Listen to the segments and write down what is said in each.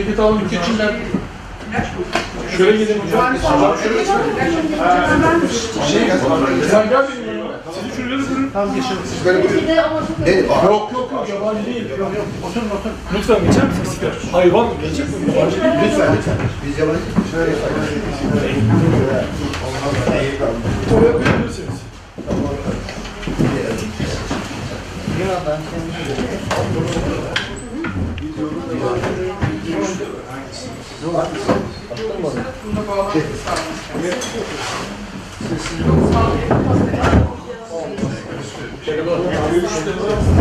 ceket alın geçinler. Şöyle gelin hocam. Hocam şöyle Şey, sen gel benim yanıma. Sizi şuraya durun. Tam geçin. Şöyle ama çok Yok yok yok yabancı değil. Yok yok. Oturun oturun. Lütfen geçer misiniz? Mı? Geçecek mi? Yabancı değil. Lütfen lütfen. Biz yabancı şöyle Oraya koyabilirsiniz. Bunda bağlantı sağlamak Videoların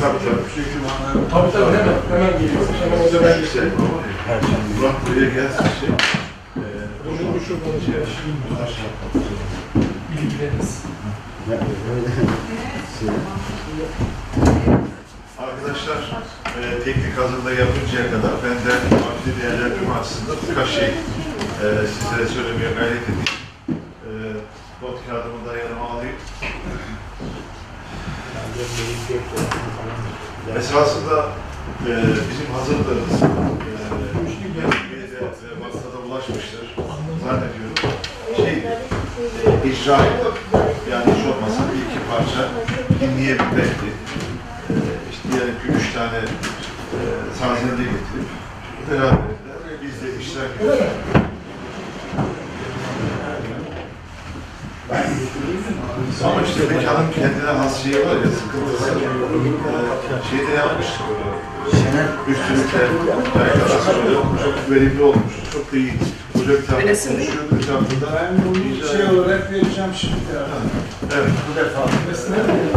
Tabii tabii. Tabii tabii hemen. Hemen geliyor. Hemen hoca ben İşte, Murat buraya gelsin şey. Bunu şuradan şey açayım. Bilgileriniz. Arkadaşlar e, teknik hazırlığı yapıncaya kadar ben de maddi değerlendirme açısından birkaç şey e, sizlere söylemeye gayret edeyim. E, not kağıdımı da yanıma alayım. Esasında e, bizim hazırlığımız e, Türkiye'de ve Batı'da ulaşmıştır. Zannediyorum. Şey, e, icra yani hiç olmasa bir iki parça dinleyebilmekti. E, işte diyelim ki üç tane e, sazende getirip beraberinde biz de işler Ama işte mekanın kendine has şeyi var ya sıkıntısı. Ee, şeyde yapmıştık böyle. Üstünlükte arkadaşlar çok verimli olmuş. Çok da iyi. Hoca bir tarafta Öylesine. konuşuyordu. Bir tarafta da Ben bunu şey olarak vereceğim şimdi. Evet. Bu defa.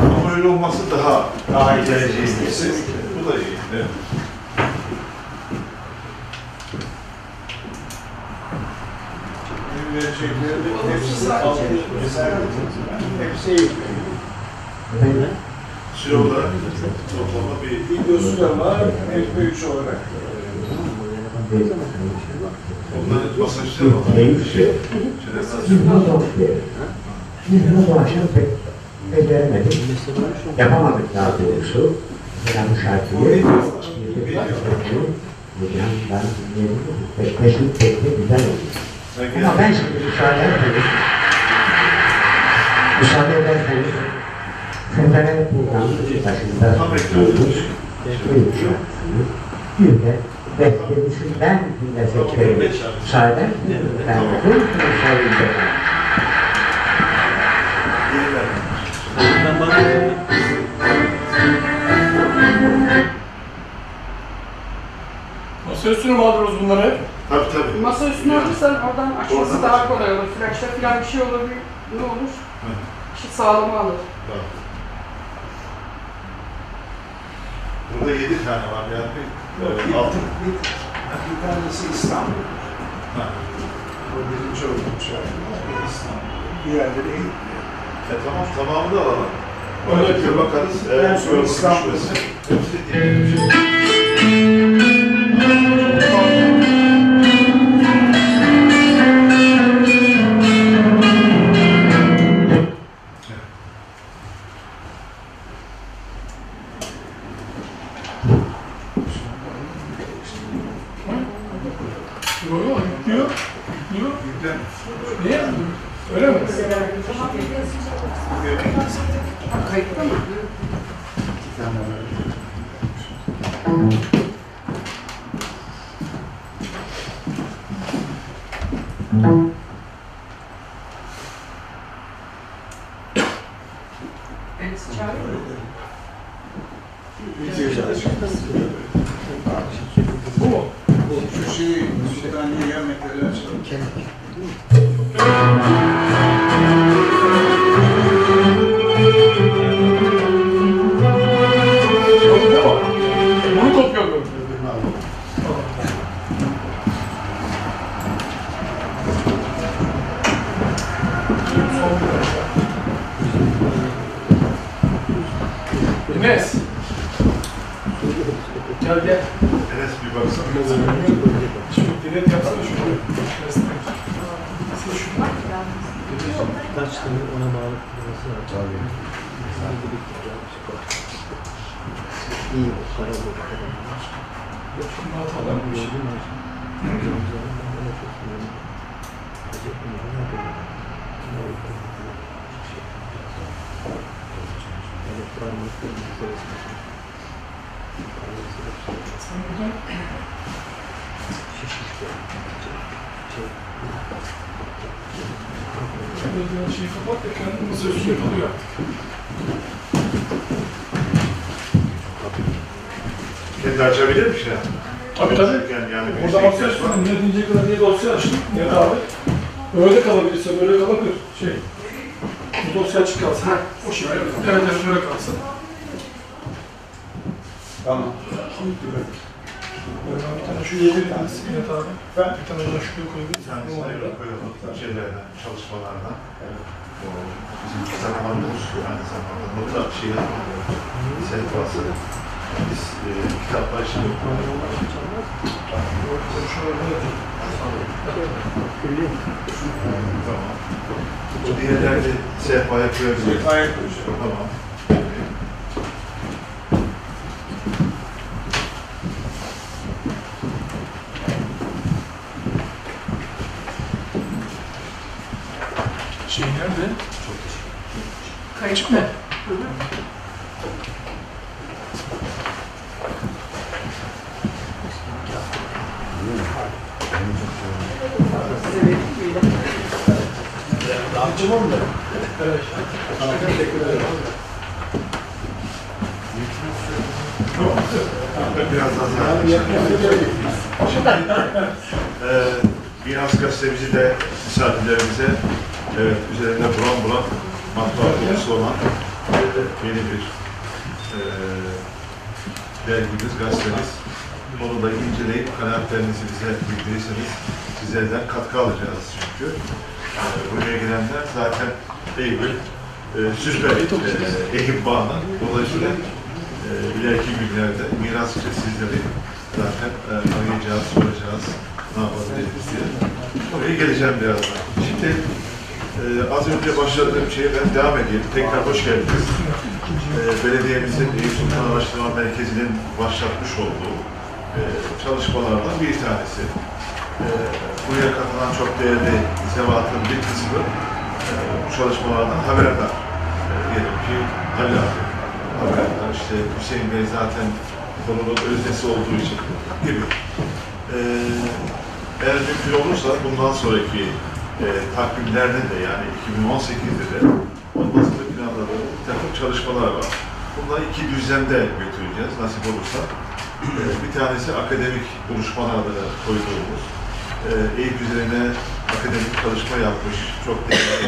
Ama öyle olması daha daha iyi Bu da iyi. Evet. Benim vereceklerim hepsi altı Hepsi iyi. Süre olarak toplama bir Videosu da var. MP3 olarak. onların masajları var. Şey, Biz bunu bu akşam pek beceremedik. Yapamadık daha doğrusu. Mesela bu şarkıyı Hocam ben dinledim. Teşvik pek de güzel oldu. Ama ben şimdi müsaade ederseniz müsaade ederseniz Federal programı başında Tam bekliyoruz. bir de beklentisinden dinlesek müsaade ben de bu müsaade ederim. Masa üstüne mi alıyoruz bunları? Tabii tabii. Masa üstüne alırsan oradan alması daha kolay olur. Flaşta falan bir şey olur, bir ne olur? Hı. İşi sağlama alır. Tamam. Burada yedi tane var yani bir e, altı. Bir, bir tanesi İstanbul. Ha. O birinci olmuş yani. İstanbul. Diğerleri E, tamam tamamını da alalım. Öyle Öyle bir bakarız. Eğer En son yolun İstanbul. düşmesi. Hepsi Kendi açabilir mi şey? Tabii tabii. Yani, yani Burada şey üstüne ne diyecek kadar diye dosya açtım. Ne abi? Böyle kalabilirse böyle kalabilir. Şey. Bu dosya açık kalsın. Ha, o şekilde. Evet evet böyle kalsın. Tamam. Bir tane şu yedi tanesi Mehmet abi. Ben Bir tane de şuraya koyabiliriz. Bir tanesini ayrı koyalım. Şeylerden, çalışmalardan. O bizim kitaplarımız aynı zamanda nota şeyi sehpası. Biz e, kitaplar şimdi Tamam. Bu diğerlerini sehpaya koyabiliriz. Sehpaya koyacağım. Tamam. Şey nerede? Kayıt mı? Evet. Biraz daha Ee, Miras gazetemizi de misafirlerimize evet, üzerinde bulan bulan matbaa kokusu olan e, yeni bir e, dergimiz, gazetemiz. Onu da inceleyip kanaatlerinizi bize bildirirseniz sizlerden katkı alacağız çünkü. E, buraya gelenler zaten Eylül, e, Süzbe, e, Ekim bağına. Dolayısıyla e, ileriki günlerde miras için sizleri zaten e, arayacağız, soracağız, diye. Oraya geleceğim birazdan. Şimdi e, az önce başladığım şeye ben devam edeyim. Tekrar hoş geldiniz. E, belediyemizin Eyüp Sultan Araştırma Merkezi'nin başlatmış olduğu e, çalışmalardan bir tanesi. E, buraya katılan çok değerli zevatın bir kısmı e, bu çalışmalardan haberdar. E, diyelim ki Halil abi haberdar. İşte Hüseyin Bey zaten konunun öznesi olduğu için gibi. E, eğer mümkün olursa bundan sonraki e, takvimlerde de yani 2018'de de olmasını planladığı bir takım çalışmalar var. Bunları iki düzlemde götüreceğiz nasip olursa. E, bir tanesi akademik buluşmalarda koyduğumuz, e, eğitim üzerine akademik çalışma yapmış çok değerli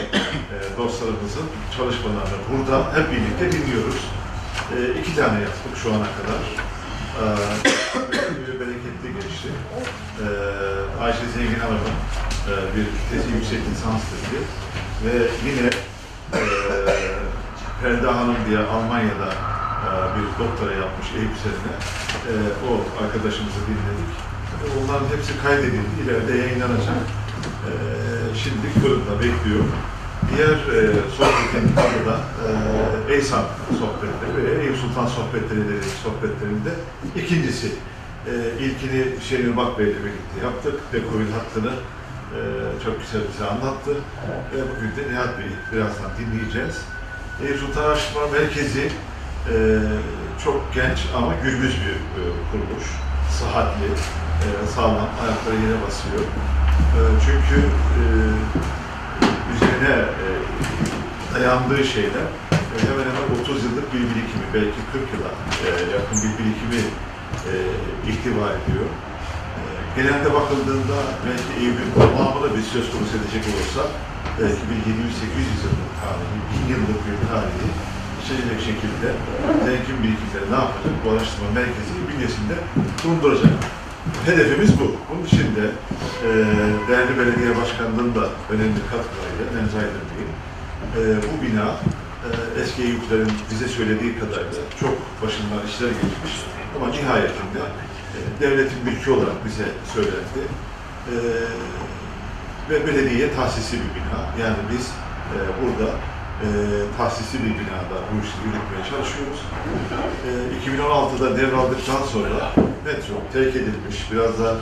e, dostlarımızın çalışmalarını burada hep birlikte dinliyoruz. E, iki tane yaptık şu ana kadar. Böyle bereketli geçti. E, Ayşe Zengin Hanım'ın e, bir tezi yüksek lisans tezi ve yine e, Ferda Hanım diye Almanya'da e, bir doktora yapmış Eyüp üzerine. E, o arkadaşımızı dinledik. Onların hepsi kaydedildi. İleride yayınlanacak. E, şimdi fırında bekliyor. Diğer e, sohbetin adı da e, Eysan sohbetleri ve Eyüp Sultan sohbetleri sohbetlerinde ikincisi. E, ilkini Şenil Bak Bey'le birlikte yaptık. Dekovid hattını e, çok güzel bize anlattı. E, bugün de Nihat Bey'i birazdan dinleyeceğiz. Eyüp Sultan Araştırma Merkezi e, çok genç ama gürbüz bir e, kuruluş. Sıhhatli, e, sağlam, ayakları yere basıyor. E, çünkü e, üzerine e, dayandığı şeyler hemen hemen 30 yıllık bir birikimi, belki 40 yıla e, yakın bir birikimi e, ihtiva ediyor. E, genelde bakıldığında belki Eyüp'ün tamamını bir söz konusu edecek olursa belki bir 700-800 yıllık tarihi, 1000 yıllık bir tarihi içecek şekilde zengin birikimleri ne yapacak? Bu araştırma merkezi bünyesinde bulunduracak. Hedefimiz bu. Bunun için de e, değerli belediye başkanlığının da önemli katkılarıyla, Nenzaydın Bey'in e, bu bina e, eski Eyüplerin bize söylediği kadarıyla çok başından işler geçmiş ama nihayetinde e, devletin mülkü olarak bize söylendi. E, ve belediye tahsisi bir bina. Yani biz e, burada e, tahsisi bir binada bu işi yürütmeye çalışıyoruz. E, 2016'da devraldıktan sonra metro terk edilmiş, biraz da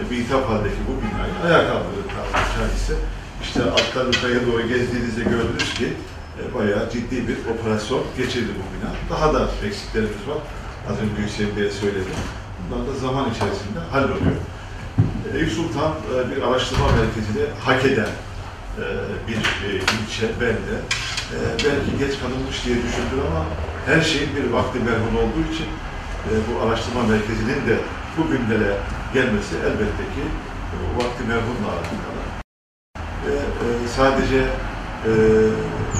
e, bir hitap haldeki bu binayı ayağa kaldırdık caizse. İşte alttan yukarıya doğru gezdiğinizde gördünüz ki e, bayağı ciddi bir operasyon geçirdi bu bina. Daha da eksiklerimiz var. Az önce Hüseyin Bey'e söyledim. Bunlar da zaman içerisinde halloluyor. Eyüp Sultan e, bir araştırma merkezini hak eden e, bir e, ilçe, belde. E, Belki geç kalınmış diye düşündüm ama her şeyin bir vakti merhum olduğu için e, bu araştırma merkezinin de bugünlere gelmesi elbette ki e, bu vakti merhumla alakalı. Ve e, sadece e,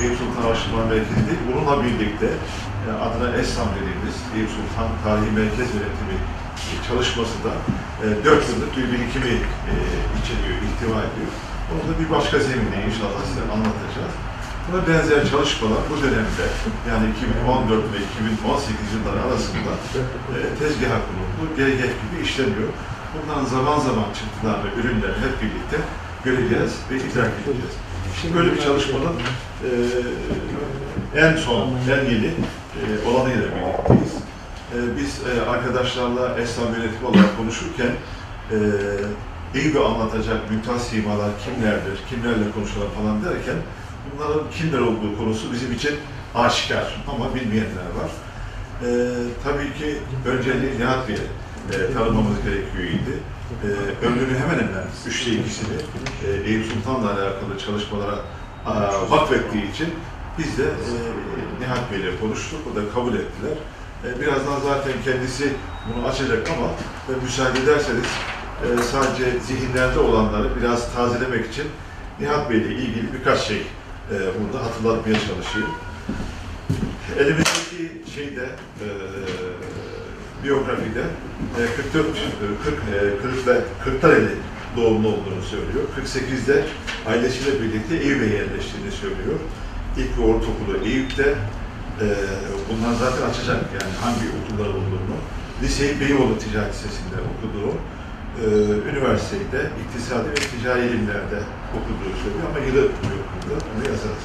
Eyüp Sultan Araştırma Merkezi değil, bununla birlikte e, adına ESSAM dediğimiz Eyüp Sultan Tarihi Merkez Yönetimi e, çalışması da e, 4 yıllık bir birikimi e, içeriyor, ihtiva ediyor. Onu da bir başka zeminde inşallah size anlatacağız. Buna benzer çalışmalar bu dönemde yani 2014 ve 2018 yılları arasında e, tezgaha kuruldu, GGF gibi işleniyor. Bundan zaman zaman çıktılar ve ürünleri hep birlikte göreceğiz ve idrak edeceğiz. Şimdi böyle bir çalışmanın e, en son, en yeni e, olanıyla birlikteyiz. E, biz e, arkadaşlarla esnaf yönetimi olarak konuşurken e, Eyüp'ü anlatacak mümtaz simalar kimlerdir, kimlerle konuşalım falan derken bunların kimler olduğu konusu bizim için aşikar ama bilmeyenler var. E, tabii ki önceliği Nihat Bey'e e, tanımamız gerekiyordu. E, ömrünü hemen hemen üçte ikisini e, Eyüp Sultan'la alakalı çalışmalara a, vakfettiği için biz de e, Nihat Bey'le konuştuk, o da kabul ettiler. E, birazdan zaten kendisi bunu açacak ama e, müsaade ederseniz e, sadece zihinlerde olanları biraz tazelemek için Nihat Bey'le ilgili birkaç şey e, burada hatırlatmaya çalışayım. Elimizdeki şeyde e, biyografide e, 44 e, 40 e, 40 Kırklareli doğumlu olduğunu söylüyor. 48'de ailesiyle birlikte Eyüp'e yerleştiğini söylüyor. İlk ve ortaokulu Eyüp'te. E, bundan zaten açacak yani hangi okullar olduğunu. Liseyi Beyoğlu Ticaret Lisesi'nde okuduğu, e, üniversitede iktisadi ve ticari ilimlerde okuduğu söylüyor ama yılı yok burada, onu yazarız.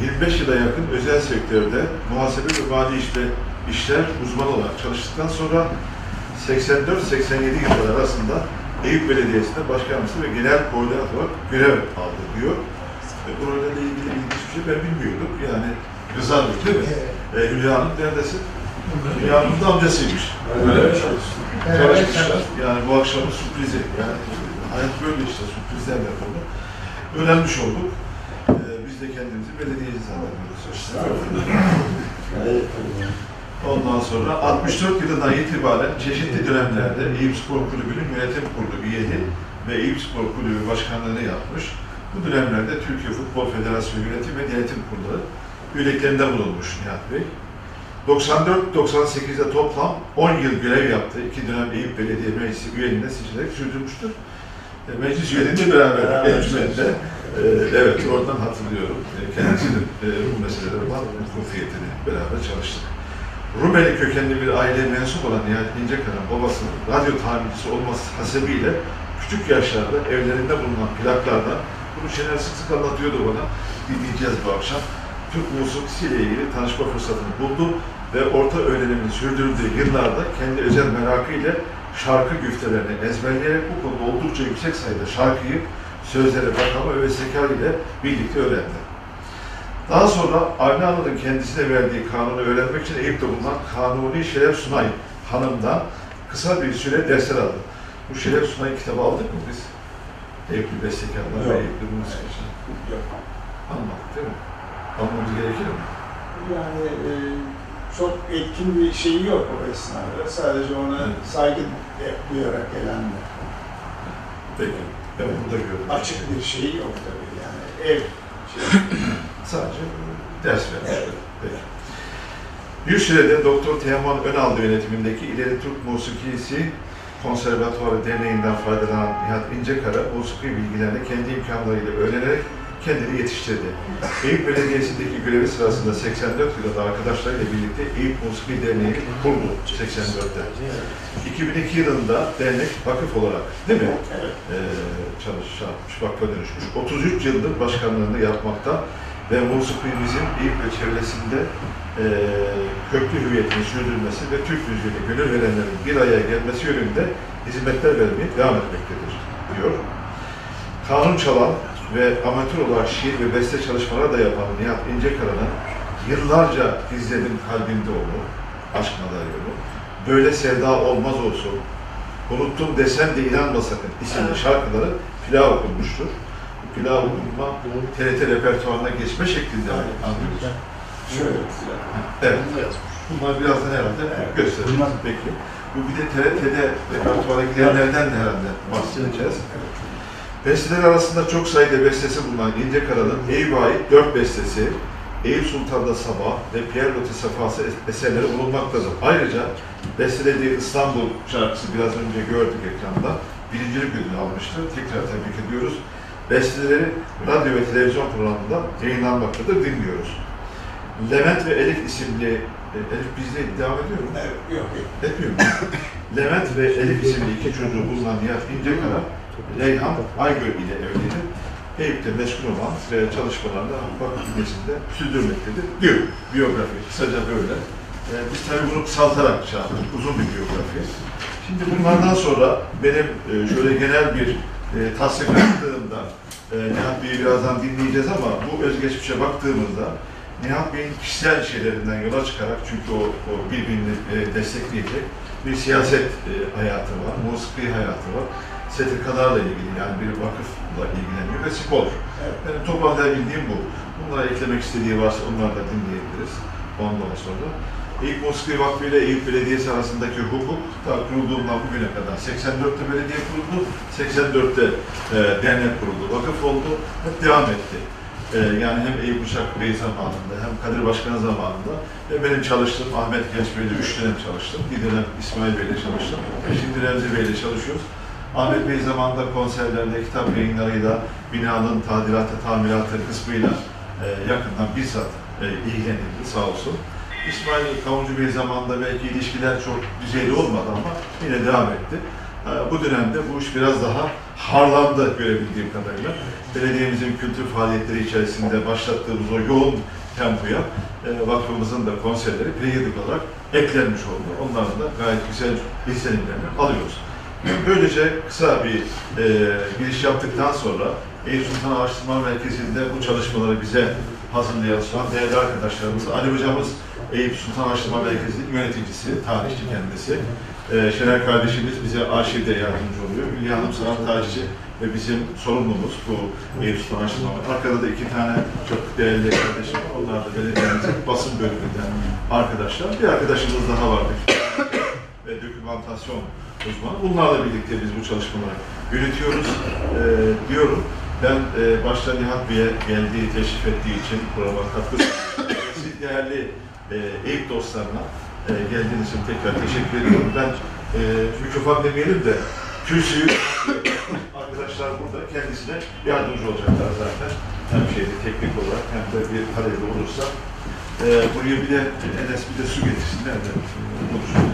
E, 25 yıla yakın özel sektörde muhasebe ve mali işte işler uzmanı olarak çalıştıktan sonra 84-87 yıllar arasında Eyüp Belediyesi'nde başkanlısı ve genel koordinatör olarak görev aldı diyor. E, Burayla ilgili ilginç bir şey ben bilmiyordum. Yani Rıza Bey değil mi? E, Hülya Hanım neredesin? Hülya Hanım'ın da amcasıymış. Öyle mi? Çalışmışlar. Yani bu akşamın sürprizi. Yani hayat böyle işte sürprizlerle konu. Öğrenmiş olduk. E, biz de kendimizi belediyeci zannediyoruz. Ondan sonra 64 yılından itibaren çeşitli dönemlerde Eyüp Spor Kulübü'nün yönetim kurulu üyeliği ve Eyüp Spor Kulübü Başkanlığı'nı yapmış. Bu dönemlerde Türkiye Futbol Federasyonu Yönetim ve Denetim Kurulu üyeliklerinde bulunmuş Nihat Bey. 94-98'de toplam 10 yıl görev yaptı. İki dönem Eyüp Belediye Meclisi üyeliğine seçilerek sürdürmüştür. E, Meclis üyeliğinde beraber encümende. E, evet, oradan hatırlıyorum. E, kendisinin e, bu meselelere olan kufiyetini beraber çalıştık. Rumeli kökenli bir aileye mensup olan Nihat İncekar'ın babasının radyo tamircisi olması hasebiyle küçük yaşlarda evlerinde bulunan plaklardan, bunu Şener sık sık anlatıyordu bana, dinleyeceğiz bu akşam. Türk musikisiyle ilgili tanışma fırsatını buldum ve orta öğrenimini sürdürdüğü yıllarda kendi özel merakıyla şarkı güftelerini ezberleyerek bu konuda oldukça yüksek sayıda şarkıyı sözlere bakama ve zekar ile birlikte öğrendi. Daha sonra Avni kendisine verdiği kanunu öğrenmek için Eyüp'te bulunan Kanuni Şeref Sunay Hanım'dan kısa bir süre dersler aldı. Bu Şeref Sunay kitabı aldık mı biz? Eyüplü bestekarlar ve. Eyüplü musikacılar. Yok. Almadık değil mi? Almamız gerekir mi? Yani e, çok etkin bir şeyi yok o esnada. Sadece ona saygı duyarak gelenler. Peki. Ben burada gördüm. Açık bir şeyi yok tabii yani. Ev şey. Sadece ders vermiş. Evet. Peki. Bir sürede Doktor Teoman Önaldı yönetimindeki İleri Türk Musikisi Konservatuvarı Derneği'nden faydalanan Nihat İncekara, musiki bilgilerini kendi imkanlarıyla öğrenerek kendini yetiştirdi. Eyüp Belediyesi'ndeki görevi sırasında 84 yılında arkadaşlarıyla birlikte Eyüp Musiki Derneği kurdu 84'te. 2002 yılında dernek vakıf olarak değil mi? Evet. e, çalışmış, vakfa dönüşmüş. 33 yıldır başkanlığını yapmakta ve musikimizin Eyüp ve çevresinde e, köklü hüviyetini sürdürmesi ve Türk müziğine gönül verenlerin bir araya gelmesi yönünde hizmetler vermeye devam etmektedir, diyor. Kanun çalan ve amatör olarak şiir ve beste çalışmaları da yapan Nihat İncekara'nın yıllarca gizledim kalbimde onu, aşk madalyonu, böyle sevda olmaz olsun, unuttum desem de inanma sakın isimli şarkıları pilav okunmuştur. Bu pilav okunma TRT repertuarına geçme şeklinde anlıyoruz. Şöyle. Evet. Bunlar birazdan herhalde Evet. Peki. Bu bir de TRT'de repertuara girenlerden de herhalde bahsedeceğiz. Besteler arasında çok sayıda bestesi bulunan İnce Kara'nın Eyüp'e ait dört bestesi, Eyüp Sultan'da Sabah ve Pierre Loti Safası es- eserleri bulunmaktadır. Ayrıca bestelediği İstanbul şarkısı biraz önce gördük ekranda. Birincilik ödülü almıştır. Tekrar tebrik ediyoruz. Besteleri radyo ve televizyon programında yayınlanmaktadır. Dinliyoruz. Levent ve Elif isimli, e, Elif bizde devam ediyor mu? Evet. Yok. yok. Etmiyor mu? Levent ve Elif isimli iki çocuğu bulunan Nihat İncekara, Reyhan Aygöl ile evlidir. Eyüp'te meşgul olan ve çalışmalarını vakıf bünyesinde sürdürmektedir diyor. Biyografi kısaca böyle. Ee, biz tabii bunu kısaltarak şey yaptık, uzun bir biyografi. Şimdi bunlardan sonra benim e, şöyle genel bir e, tasvir yaptığımda e, Nihat Bey'i birazdan dinleyeceğiz ama bu özgeçmişe baktığımızda Nihat Bey'in kişisel şeylerinden yola çıkarak çünkü o, o birbirini e, destekleyecek bir siyaset e, hayatı var, musiki hayatı var. STK'larla ilgili yani bir vakıfla ilgileniyor ve spor. Evet. Benim toparlayabildiğim bu. Bunlara eklemek istediği varsa onları da dinleyebiliriz ondan sonra. Eyüp Musiki Vakfı ile Eyüp Belediyesi arasındaki hukuk ta kurulduğundan bugüne kadar 84'te belediye kuruldu, 84'te e, dernek kuruldu, vakıf oldu, hep devam etti. E, yani hem Eyüp Uşak Bey zamanında hem Kadir Başkan zamanında ve benim çalıştığım Ahmet Genç Bey'le üç dönem çalıştım. Bir dönem İsmail Bey'le çalıştım. Ve şimdi Remzi Bey'le çalışıyoruz. Ahmet Bey zamanında konserlerle, kitap yayınlarıyla, binanın tadilatı, tamiratı kısmıyla e, yakından bizzat e, ilgilenildi sağ olsun. İsmail Kavuncu Bey zamanında belki ilişkiler çok düzeyli olmadı ama yine devam etti. E, bu dönemde bu iş biraz daha harlandı görebildiğim kadarıyla. Belediyemizin kültür faaliyetleri içerisinde başlattığımız o yoğun tempoya e, vakfımızın da konserleri periyodik olarak eklenmiş oldu. Onların da gayet güzel izlenimlerini alıyoruz. Böylece kısa bir e, giriş yaptıktan sonra Eyüp Sultan Araştırma Merkezi'nde bu çalışmaları bize hazırlayan son değerli arkadaşlarımız, Ali Hocamız Eyüp Sultan Araştırma Merkezi'nin yöneticisi, tarihçi kendisi. E, Şener kardeşimiz bize arşivde yardımcı oluyor. Hülya Hanım sanat tarihçi ve bizim sorumlumuz bu Eyüp Sultan Araştırma Merkezi. Arkada da iki tane çok değerli kardeşim, onlar da belediyemizin basın bölümünden arkadaşlar. Bir arkadaşımız daha vardı. Ve dokümantasyon uzmanı. Bunlarla birlikte biz bu çalışmaları yürütüyoruz e, diyorum. Ben e, başta Nihat Bey'e geldiği, teşrif ettiği için programa katkı değerli e, Eyüp dostlarına e, geldiğiniz için tekrar teşekkür ediyorum. Ben e, mikrofon demeyelim de kürsüyü arkadaşlar burada kendisine yardımcı olacaklar zaten. Hem şeyde teknik olarak hem de bir talep olursa. E, buraya bir de Enes bir de su getirsinler de konuşalım.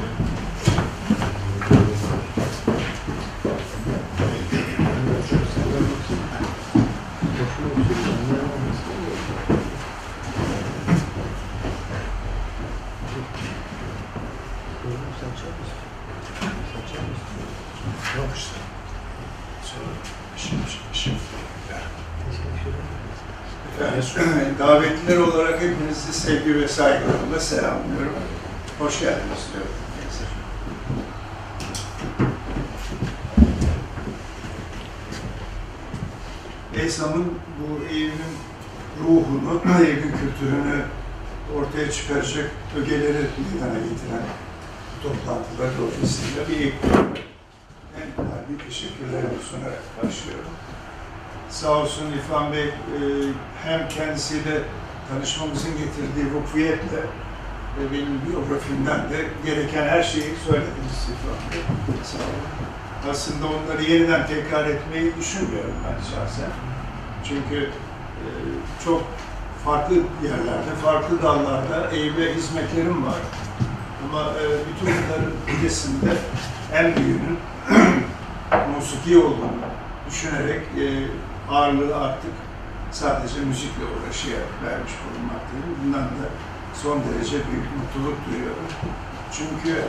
Yok işte. Sonra işim, işim. Efendim, davetliler olarak hepinizi sevgi ve saygılarımla selamlıyorum. Hoş geldiniz diyorum. Esam'ın bu eğilimin ruhunu, eğilimin kültürünü ortaya çıkaracak ögeleri meydana getiren toplantılar dolayısıyla bir ekip en kalbi teşekkürlerimi sunarak başlıyorum. Sağ olsun İrfan Bey e, hem kendisiyle tanışmamızın getirdiği vukuyetle ve benim biyografimden de gereken her şeyi söylediniz İrfan Bey. Sağ olun. Aslında onları yeniden tekrar etmeyi düşünmüyorum ben şahsen. Çünkü e, çok farklı yerlerde, farklı dallarda Eyüp'e hizmetlerim var. Ama e, bütün bunların ötesinde en büyüğünün musiki olduğunu düşünerek ağırlığı artık sadece müzikle uğraşıya vermiş bulunmaktayım. Bundan da son derece büyük mutluluk duyuyorum. Çünkü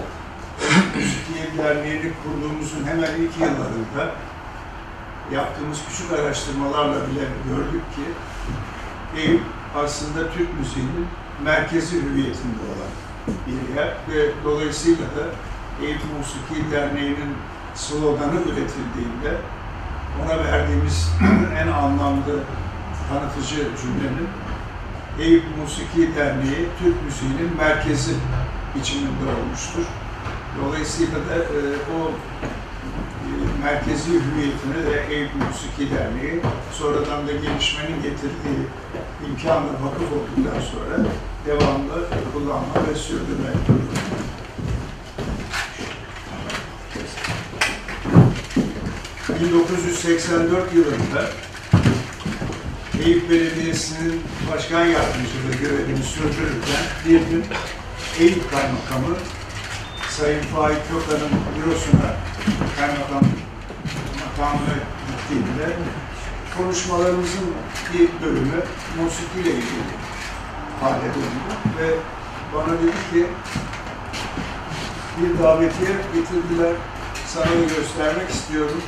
Müzikiye Derneği'ni kurduğumuzun hemen ilk yıllarında yaptığımız küçük araştırmalarla bile gördük ki Eyüp aslında Türk müziğinin merkezi hüviyetinde olan bir yer ve dolayısıyla da Eyüp Musiki Derneği'nin sloganı üretildiğinde ona verdiğimiz en anlamlı tanıtıcı cümlenin Eyüp Musiki Derneği Türk müziğinin merkezi biçiminde olmuştur. Dolayısıyla da e, o e, merkezi hüviyetine de Eyüp Musiki Derneği sonradan da gelişmenin getirdiği imkanla vakıf olduktan sonra devamlı kullanma ve sürdürme durumunda. 1984 yılında Eyüp Belediyesi'nin başkan yardımcılığı görevini sürdürürken bir gün Eyüp Kaymakamı Sayın Faik Kökan'ın bürosuna kaymakam makamına gittiğimde konuşmalarımızın bir bölümü musikiyle ilgili hale ve bana dedi ki bir davetiye getirdiler sana göstermek istiyorum.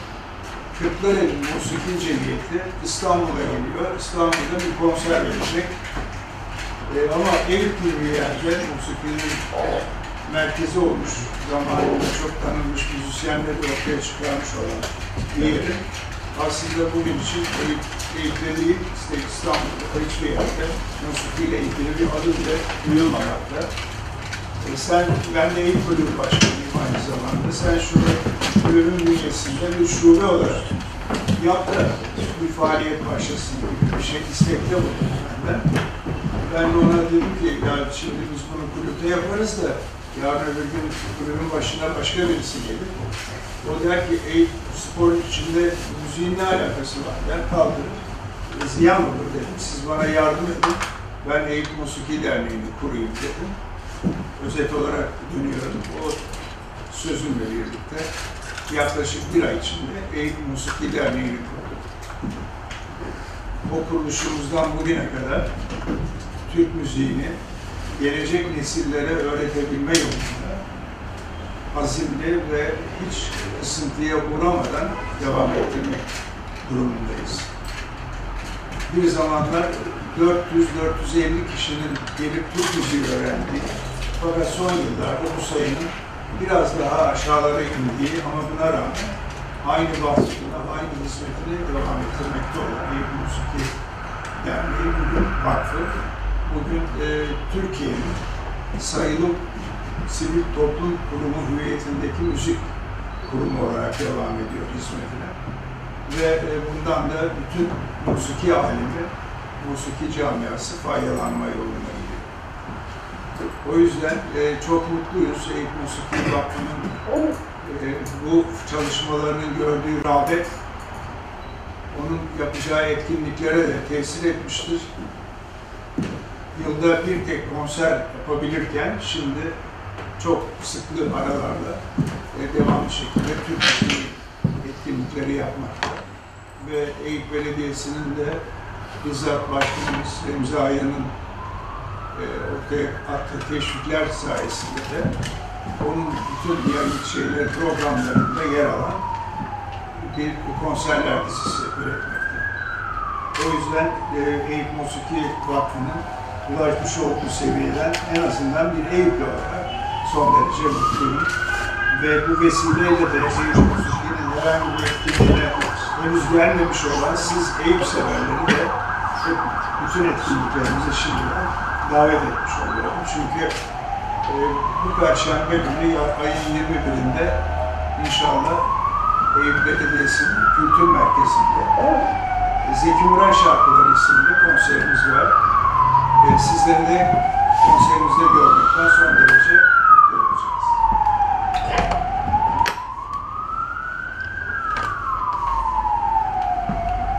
Kırklareli Musiki Cemiyeti İstanbul'a geliyor. İstanbul'da bir konser verecek. Ee, ama gibi bir yerde musikinin merkezi olmuş, zamanında çok tanınmış müzisyenleri ortaya çıkarmış olan bir yerin aslında bugün için Eyüp, Eyüp'te değil, işte İstanbul'da hiçbir yerde musikiyle ilgili bir adı bile duyulmamakta. E, sen, ben de Eyüp Bölüm Başkanıyım aynı zamanda. Sen şunu bölümün bünyesinde bir şube olarak yap da bir faaliyet başlasın gibi bir şey istekte bulundum benden. Ben de ona dedim ki, ya şimdi biz bunu kulüpte yaparız da yarın öbür gün kulübün başına başka birisi gelir. O der ki, Eyüp spor içinde müziğin ne alakası var der, kaldırır. Ziyan olur dedim, siz bana yardım edin. Ben Eyüp Musiki Derneği'ni kurayım dedim özet olarak dönüyorum. O sözümle birlikte yaklaşık bir ay içinde Eyüp Musiki Derneği'ni kurduk. O kuruluşumuzdan bugüne kadar Türk müziğini gelecek nesillere öğretebilme yolunda azimli ve hiç kısıntıya uğramadan devam ettirmek durumundayız. Bir zamanlar 400-450 kişinin gelip Türk müziği öğrendiği fakat son yıllarda bu sayının biraz daha aşağılara indiği ama buna rağmen aynı vasfına, aynı hizmetini devam ettirmekte olan bir musiki derneği bugün vakfı, bugün e, Türkiye'nin sayılı sivil toplum kurumu hüviyetindeki müzik kurumu olarak devam ediyor hizmetine. Ve e, bundan da bütün musiki alemi, musiki camiası faydalanma gidiyor. O yüzden e, çok mutluyuz Eyüp Musiki Vakfı'nın e, bu çalışmalarının gördüğü rağbet onun yapacağı etkinliklere de tesir etmiştir. Yılda bir tek konser yapabilirken şimdi çok sıklı aralarla e, devamlı şekilde Türk etkinlikleri yapmakta. Ve Eyüp Belediyesi'nin de bizzat başkanımız Remzi Aya'nın ortaya attığı teşvikler sayesinde de onun bütün diğer şeyler programlarında yer alan bir konserler dizisi üretmekte. O yüzden e, Eyüp Musiki Vakfı'nın ulaşmış olduğu seviyeden en azından bir Eyüplü olarak son derece mutluyum. Ve bu vesileyle de Eyüp Musiki'nin herhangi bir etkinliğine henüz gelmemiş olan siz Eyüp severleri de bütün etkinliklerimize şimdiden davet etmiş oluyorum. Çünkü e, bu Perşembe günü ayın 21'inde inşallah Eyüp Belediyesi'nin kültür merkezinde Zeki Müren Şarkıları isimli konserimiz var. E, sizleri de konserimizde görmekten son derece mutlu olacağız.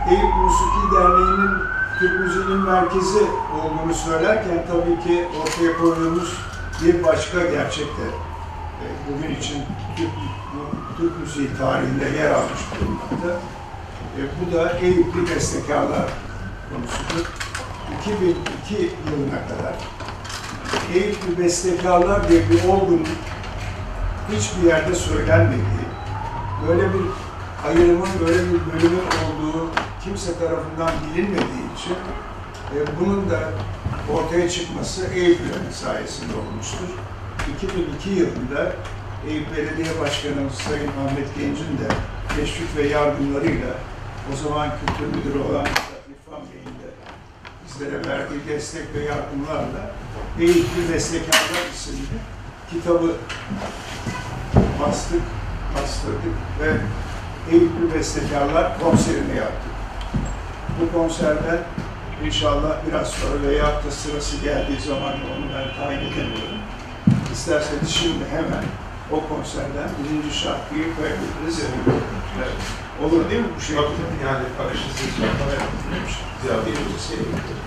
Eyüp Musiki Derneği'nin Müziği'nin merkezi olduğunu söylerken tabii ki ortaya koyduğumuz bir başka gerçek de e, bugün için Türk, Türk müziği tarihinde yer almış durumda. E, bu da Eyüplü bestekarlar konusudur. 2002 yılına kadar Eyüplü bestekarlar diye bir olgunun hiçbir yerde söylenmediği, böyle bir ayrımın, böyle bir bölümün olduğu kimse tarafından bilinmediği için bunun da ortaya çıkması Eyüplerin sayesinde olmuştur. 2002 yılında Eyüp Belediye Başkanı Sayın Ahmet Genç'in de teşvik ve yardımlarıyla o zaman kültür müdürü olan İrfan Bey'in de bizlere verdiği destek ve yardımlarla Eyüplü Bestekarlar isimli kitabı bastık, bastırdık ve Eyüplü Bestekarlar konserini yaptık. Bu konserden inşallah biraz sonra veya da sırası geldiği zaman onu ben tayin edemiyorum. İsterseniz şimdi hemen o konserden birinci şarkıyı koyabiliriz. Evet. Olur değil mi bu şey? Yani akışsız Birinci sevgili.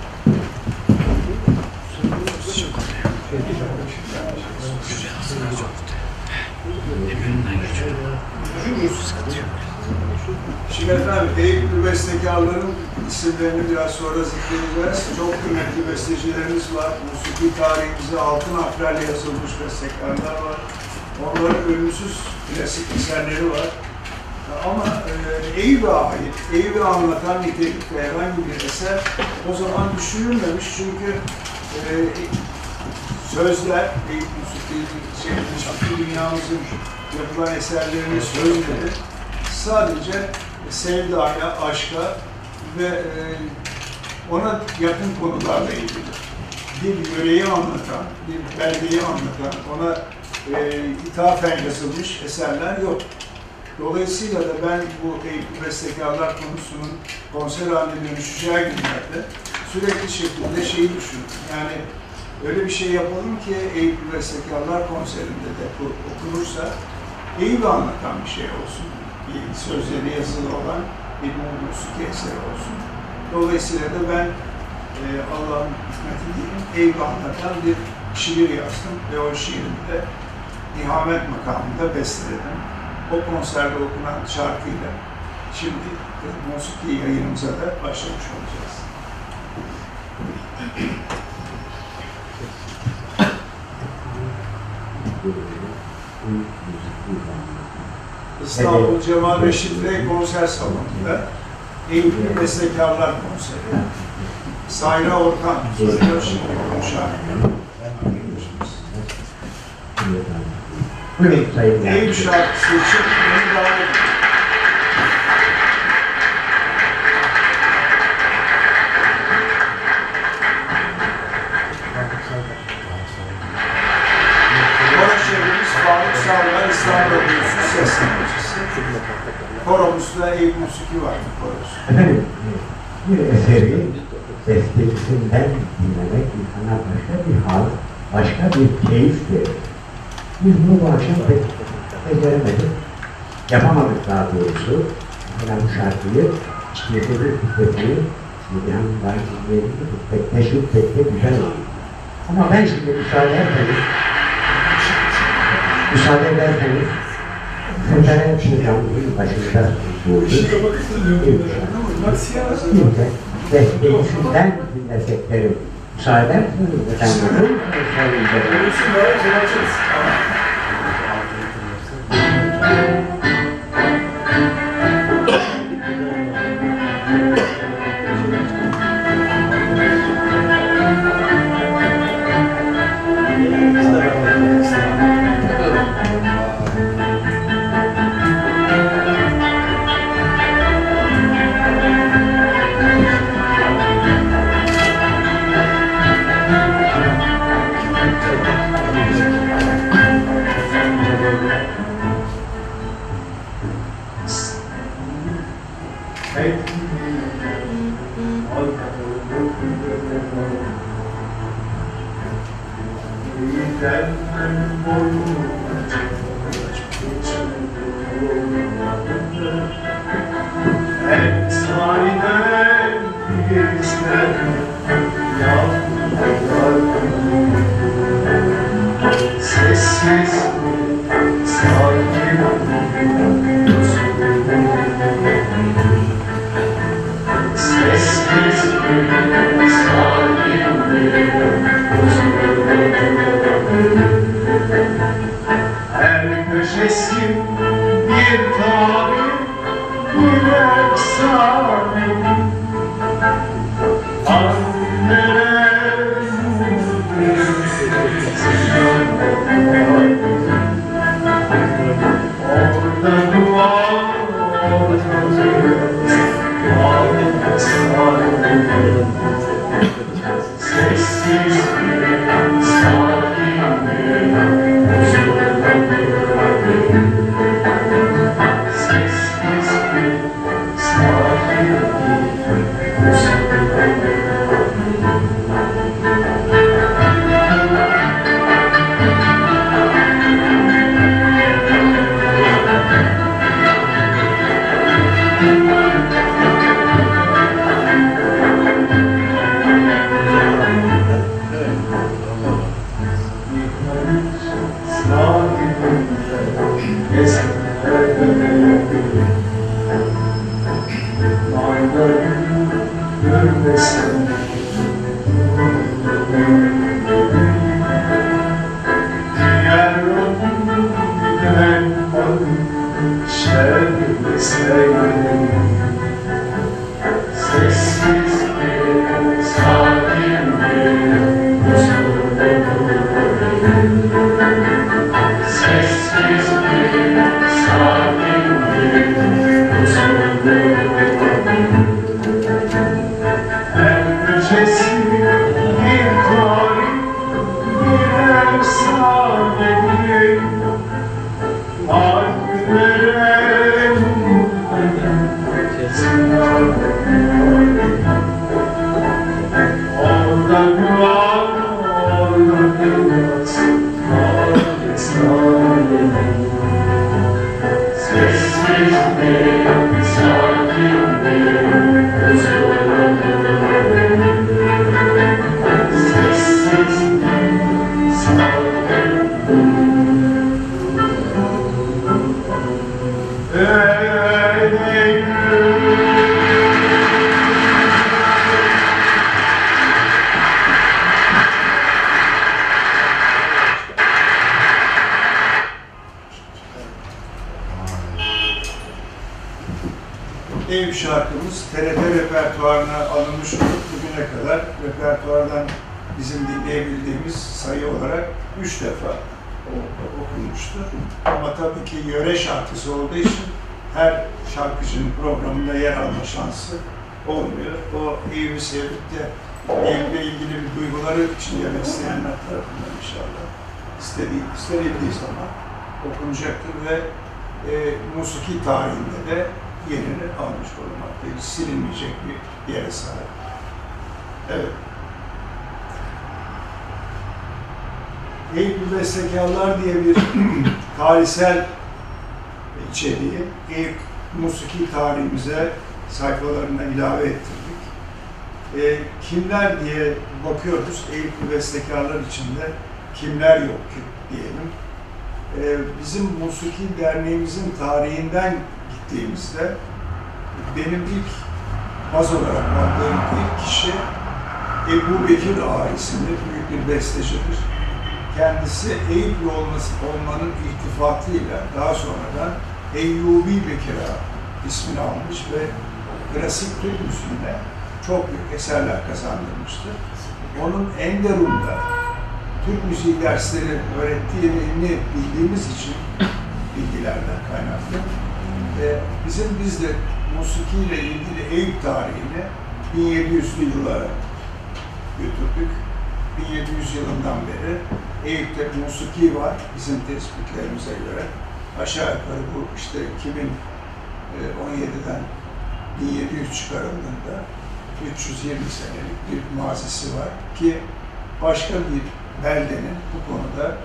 Şimdi efendim Eyüplü bestekarların isimlerini biraz sonra zikredeceğiz. Çok kıymetli bestecilerimiz var. Musiki tarihimize altın harflerle yazılmış bestekarlar var. Onların ölümsüz klasik eserleri var. Ama e, Eyüp'e ait, Eyüp'e anlatan nitelikte herhangi bir eser o zaman düşünülmemiş çünkü e, sözler, Eyüp Musiki, şey, Şarkı dünyamızın yapılan eserlerinin sözleri sadece sevdaya, aşka ve e, ona yakın konularla ilgili. Bir yöreyi anlatan, bir belgeyi anlatan, ona e, ithafen yazılmış eserler yok. Dolayısıyla da ben bu Eyüp Bestekarlar konusunun konser haline dönüşeceği günlerde sürekli şekilde şeyi düşündüm. Yani öyle bir şey yapalım ki Eyüp Bestekarlar konserinde de okunursa Eyüp'ü anlatan bir şey olsun. Sözleri yazılı olan bir musiki eseri olsun. Dolayısıyla da ben e, Allah'ın hikmeti diyeyim, Eyüp'ü anlatan bir şiir yazdım ve o şiirimi de İhamet makamında besteledim. O konserde okunan şarkıyla şimdi e, musiki yayınımıza da başlamış olacağız. İstanbul Cemal Reşit Bey konser salonunda Eğitim Meslekarlar Konseri. Sayra Orkan söylüyor şimdi konuşan Evet, sayın Ev şarkısı için beni davet ediyorum. Barışehir'imiz Faruk Sarı'na İstanbul'un seslenmiş da Eyüp Musiki vardı korosu. Efendim, bir eseri bestecisinden dinlemek insana başka bir hal, başka bir keyif verir. Biz bunu bu akşam pek beceremedik. Yapamadık daha doğrusu. Mesela bu şarkıyı, Yetenek Hikmetini, Müdühan Dağcı'nın pek teşvik pek de güzel oldu. Ama ben şimdi müsaade ederseniz, müsaade ederseniz, Sefere Programı'nın başında buldu. Bir şarkı. Bir de bestecisinden dinlesek derim. Müsaade ederseniz efendim. Söyleyeceğim. Derneğimizin tarihinden gittiğimizde benim ilk baz olarak baktığım ilk kişi Ebu Bekir Ağa isimli büyük bir bestecidir. Kendisi Eyüplü olması, olmanın iltifatıyla daha sonradan Eyyubi Bekir Ağa ismini almış ve klasik Türk müziğine çok büyük eserler kazandırmıştır. Onun Enderun'da Türk müziği dersleri öğrettiğini bildiğimiz için bilgilerden kaynaklı ve bizim biz de musiki ile ilgili Eyüp tarihini 1700'lü yıllara götürdük. 1700 yılından beri Eyüp'te musiki var bizim tespitlerimize göre. Aşağı yukarı bu işte 2017'den 1700 çıkarıldığında 320 senelik bir mazisi var ki başka bir beldenin bu konuda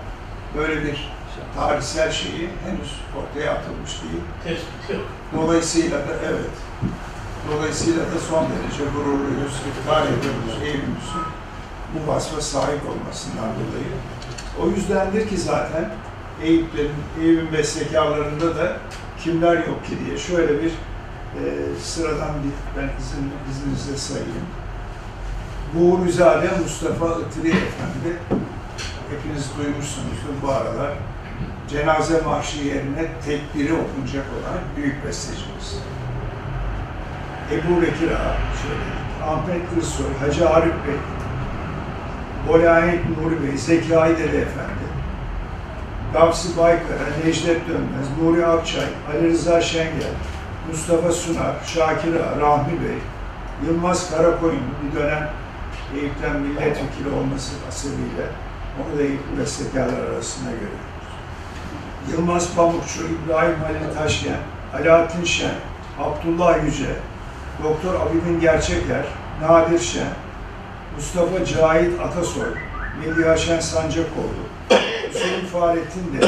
böyle bir tarihsel şeyi henüz ortaya atılmış değil. Tespit yok. Dolayısıyla da evet, dolayısıyla da son derece gururluyuz, iftihar ediyoruz Eyüp'ümüzün bu vasfa sahip olmasından dolayı. O yüzdendir ki zaten Eyüp'lerin, Eyüp'ün bestekarlarında da kimler yok ki diye şöyle bir e, sıradan bir ben izin, izninizle sayayım. Buğruzade Mustafa Itri Efendi, hepiniz duymuşsunuzdur bu aralar. Cenaze marşı yerine tekbiri okunacak olan büyük bestecimiz. Ebu Bekir Ağa, şöyle, Ahmet Irsoy, Hacı Arif Bey, Bolayet Nuri Bey, Zeki Aydere Efendi, Gavsi Baykara, Necdet Dönmez, Nuri Akçay, Ali Rıza Şengel, Mustafa Sunar, Şakir Ağa, Rahmi Bey, Yılmaz Karakoyun bir dönem Eyüp'ten milletvekili olması hasebiyle onu da Eyüp bestekarlar arasına görüyoruz. Yılmaz Pamukçu, İbrahim Halil Taşken, Alaaddin Şen, Abdullah Yüce, Doktor Abidin Gerçeker, Nadir Şen, Mustafa Cahit Atasoy, Medya Şen Sancakoğlu, Hüseyin Fahrettin de,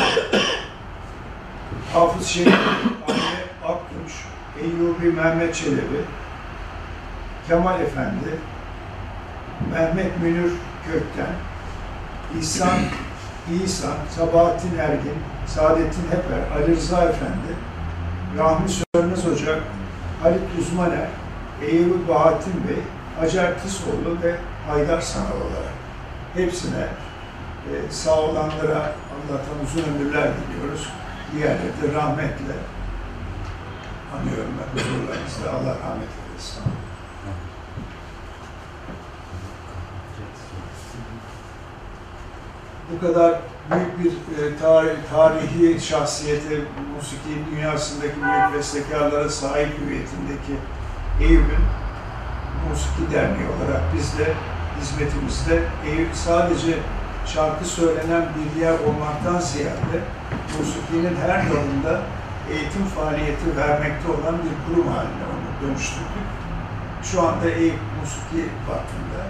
Hafız Şerif, Ahmet Aktunç, Eyyubi Mehmet Çelebi, Kemal Efendi, Mehmet Münir Kökten, İhsan İhsan, Sabahattin Ergin, Saadettin Heper, Ali Rıza Efendi, Rahmi Sönmez Ocak, Halit Uzmaner, Eyüp Bahattin Bey, Hacer Tısoğlu ve Haydar Sanal olarak hepsine e, sağ olanlara Allah'tan uzun ömürler diliyoruz. Diğerleri de rahmetle anıyorum ben huzurlarınızda. Allah rahmet eylesin. Bu kadar büyük bir e, tarih, tarihi şahsiyete, musiki dünyasındaki büyük bestekarlara sahip hüviyetindeki Eyüp'ün Musiki Derneği olarak biz de hizmetimizde Eyüp sadece şarkı söylenen bir yer olmaktan ziyade musikinin her dalında eğitim faaliyeti vermekte olan bir kurum haline onu dönüştürdük. Şu anda Eyüp Musiki Vakfı'nda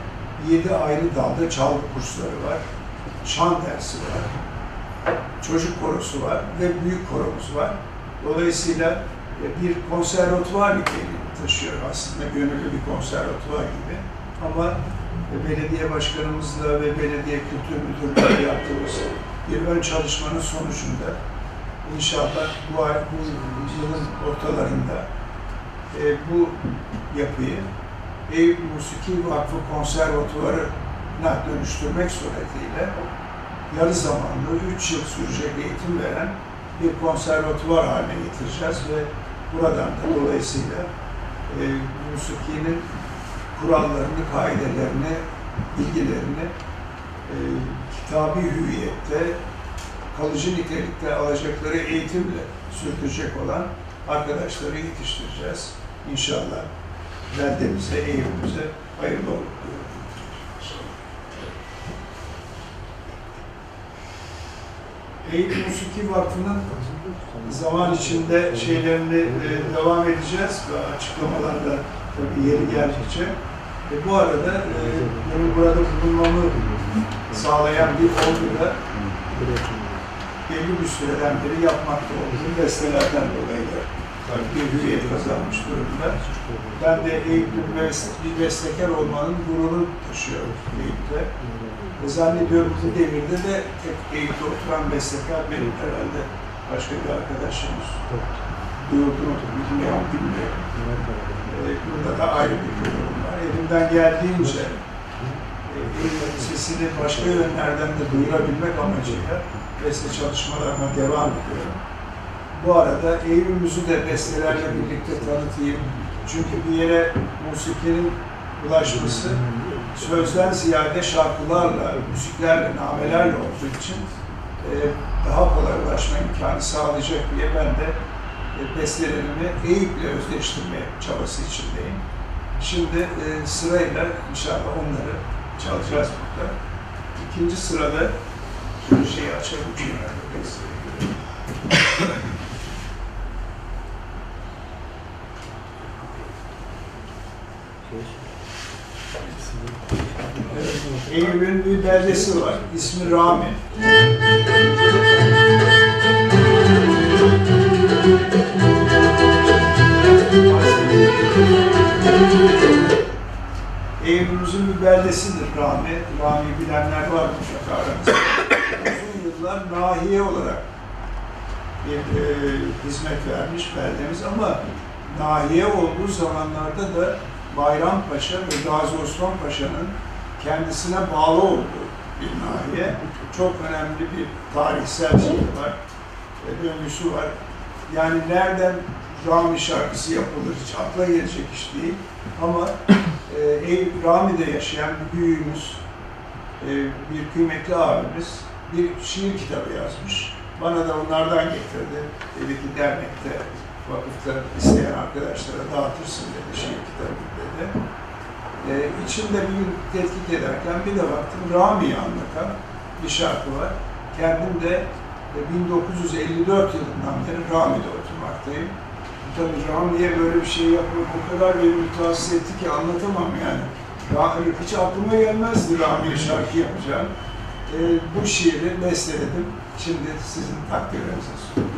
yedi ayrı dalda çalgı kursları var şan dersi var, çocuk korosu var ve büyük koromuz var. Dolayısıyla e, bir konservatuvar niteliğini taşıyor aslında gönüllü bir konservatuvar gibi. Ama e, belediye başkanımızla ve belediye kültür müdürlüğü yaptığımız bir ön çalışmanın sonucunda inşallah bu, ay, bu yılın ortalarında e, bu yapıyı Eyüp Musiki Vakfı Konservatuvarı'na dönüştürmek suretiyle yarı zamanlı 3 yıl sürecek eğitim veren bir konservatuvar haline getireceğiz ve buradan da dolayısıyla e, musikinin kurallarını, kaidelerini, bilgilerini e, kitabi hüviyette, kalıcı nitelikte alacakları eğitimle sürdürecek olan arkadaşları yetiştireceğiz. İnşallah beldemize, Eyüp'ümüze hayırlı olur Eğitim Musiki Vakfı'nın zaman içinde şeylerini e, devam edeceğiz ve açıklamalarla tabii yeri geldikçe. E, bu arada e, benim burada bulunmamı sağlayan bir olgu da belli bir süreden beri yapmakta olduğum bestelerden dolayı da bir hüviyet kazanmış durumda. Ben de Eyüp'lü bir bestekar olmanın gururunu taşıyorum Eyüp'te. Ve zannediyorum bu devirde de tek Eyüp'te oturan bestekar benim herhalde. Başka bir arkadaşımız. Duyulduğunu bilmeyen bilmiyorum. Ee, Burada da ayrı bir durum var. Elimden geldiğince e, sesini başka yönlerden de duyurabilmek amacıyla beste çalışmalarına devam ediyorum. Bu arada Eyüp'ümüzü de bestelerle birlikte tanıtayım. Çünkü bir yere musikinin ulaşması sözden ziyade şarkılarla, müziklerle, namelerle olduğu için e, daha kolay ulaşma imkanı sağlayacak diye ben de e, bestelerimi Eyüp'le özdeştirme çabası içindeyim. Şimdi e, sırayla inşallah onları çalacağız burada. İkinci sırada şöyle şeyi açalım. Eyüp'ün bir beldesi var. İsmi Rami. Eyüp'ümüzün bir beldesidir Rami. Rami bilenler var mutlaka aramızda. Uzun yıllar nahiye olarak bir e, hizmet vermiş beldemiz ama nahiye olduğu zamanlarda da Bayrampaşa ve Gazi Osman Paşa'nın kendisine bağlı olduğu bir nahiye. Çok önemli bir tarihsel şey var, e, döngüsü var. Yani nereden Rami şarkısı yapılır hiç akla gelecek iş değil. Ama e, Eyüp Rami'de yaşayan bir büyüğümüz, e, bir kıymetli abimiz bir şiir kitabı yazmış. Bana da onlardan getirdi. Dedi ki dernekte, vakıfta isteyen arkadaşlara dağıtırsın dedi şiir kitabı dedi. E, içinde bir gün tetkik ederken bir de baktım Rami'yi anlatan bir şarkı var. Kendim de e, 1954 yılından beri Rami'de oturmaktayım. Tabii Rami'ye böyle bir şey yapmak o kadar beni mütehassıs etti ki anlatamam yani. Ra- Hiç aklıma gelmezdi Rami'ye şarkı yapacağım. E, bu şiiri besteledim. Şimdi sizin takdirlerinize sunuyorum.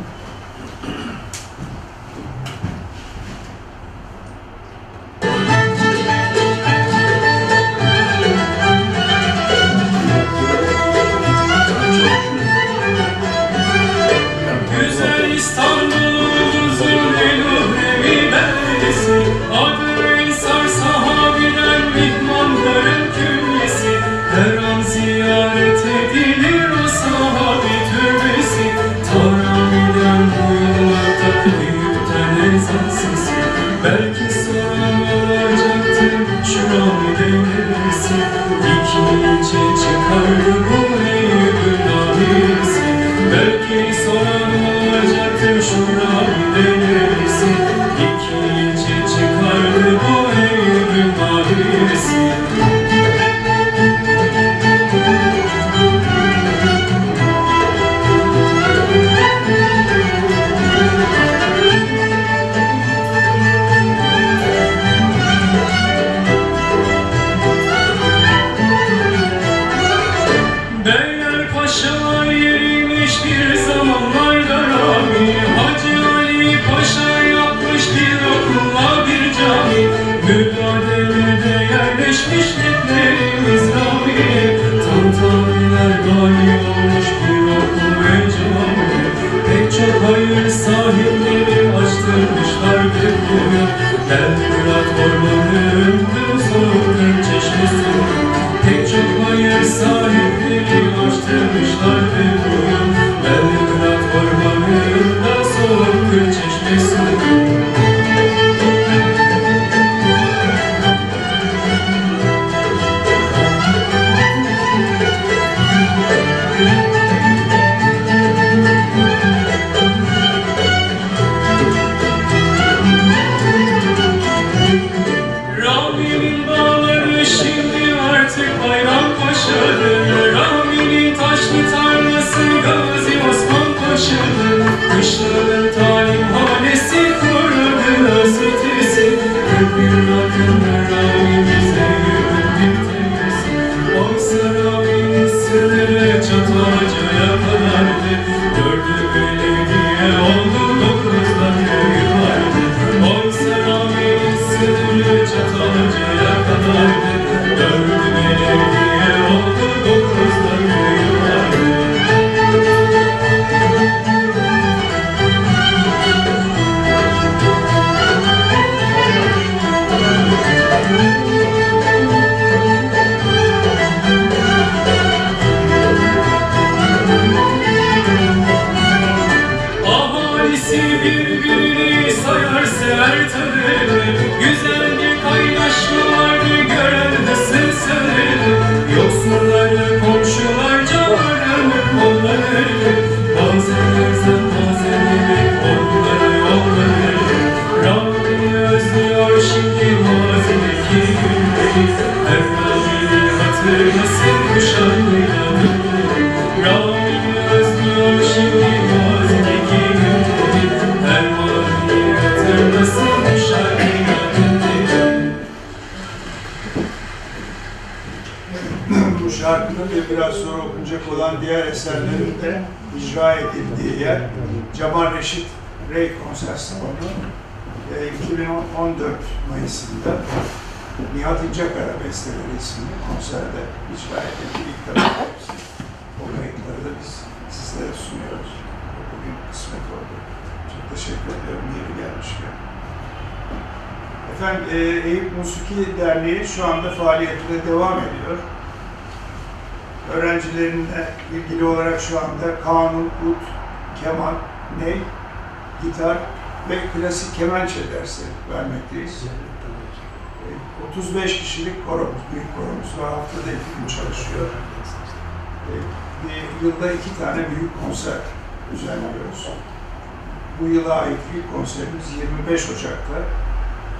İlk konserimiz 25 Ocak'ta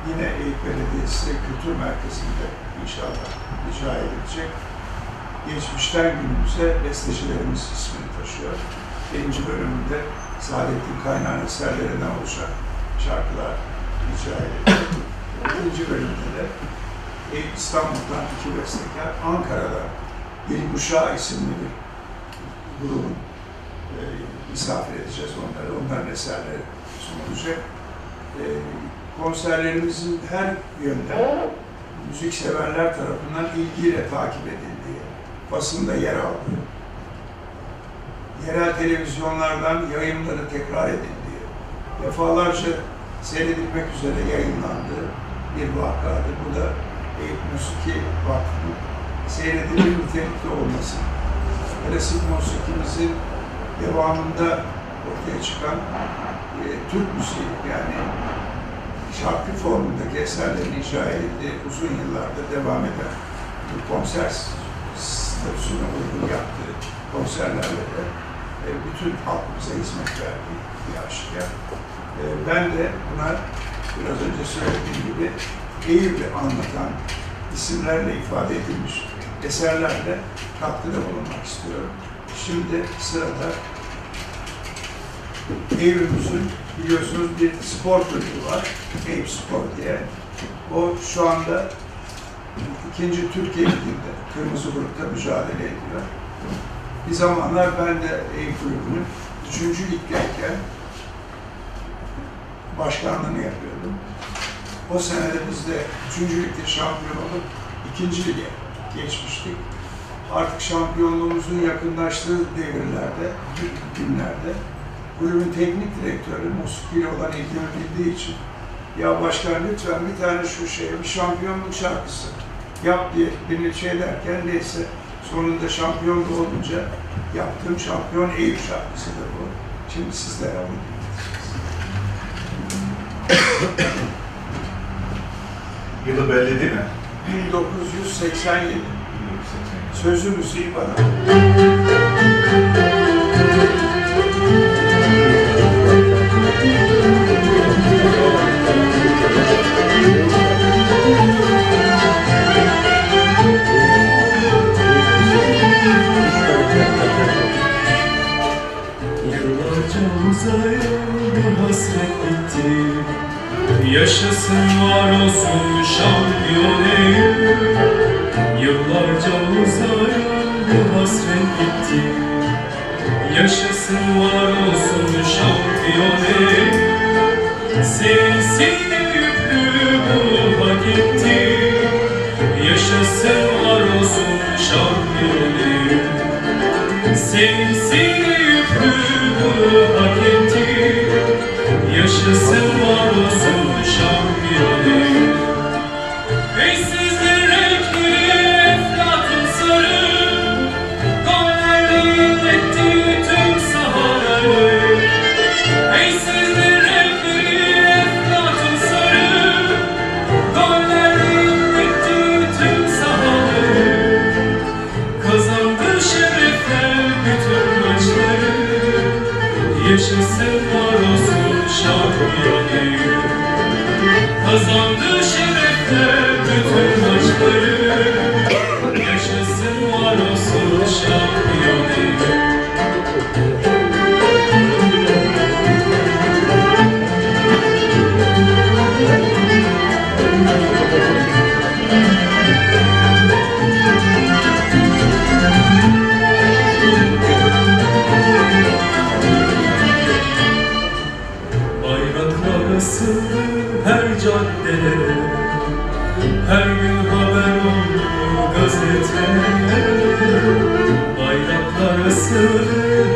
yine Eyüp Belediyesi Kültür Merkezi'nde inşallah icra edilecek geçmişten günümüze bestecilerimiz ismini taşıyor. Birinci bölümünde Saadettin Kaynağ'ın eserlerinden oluşan şarkılar icra edildi. İkinci bölümde de Eyüp İstanbul'dan iki bestekar, Ankara'da bir Muşa isimli bir grubun e, misafir edeceğiz onları. Onların eserleri sunulacak. E, konserlerimizin her yönden müzik severler tarafından ilgiyle takip edildiği, basında yer aldı. Yerel televizyonlardan yayınları tekrar edildiği, defalarca seyredilmek üzere yayınlandığı bir vakadır. Bu da Eyüp Musiki Vakfı'nın seyredilir nitelikte olması. Klasik musikimizin devamında ortaya çıkan e, Türk müziği yani şarkı formundaki eserlerin edildiği uzun yıllardır devam eden bir konser statüsüne uygun yaptığı konserlerle de e, bütün halkımıza hizmet verdiği bir aşikar. E, ben de buna biraz önce söylediğim gibi Eyüp'ü anlatan isimlerle ifade edilmiş eserlerle katkıda bulunmak istiyorum. Şimdi sırada Eyüp'ümüzün biliyorsunuz bir spor kulübü var. Eyüp Spor diye. O şu anda ikinci Türkiye Ligi'nde Kırmızı Grup'ta mücadele ediyor. Bir zamanlar ben de Eyüp Kulübü'nün üçüncü ligdeyken başkanlığını yapıyordum. O senede biz de üçüncü ligde şampiyon olup ikinci lige geçmiştik. Artık şampiyonluğumuzun yakınlaştığı devirlerde, günlerde kulübün teknik direktörü musikiyle olan ilgimi bildiği için ya başkan lütfen bir tane şu şey, bir şampiyonluk şarkısı yap diye beni şey derken neyse sonunda şampiyon olunca yaptığım şampiyon Eyüp şarkısıdır bu. Şimdi sizlere onu Yılı belli değil mi? 1987 sözü müziği bana. Uzayan bir hasret bitti Yaşasın var olsun şampiyon Eyüp Yıllarca uzayan bir hasret bitti Yaşasın var olsun şampiyon Eyüp Sensin Eyüplü bu hak etti Yaşasın var olsun şampiyon Eyüp Sensin bu hak etti Yaşasın var olsun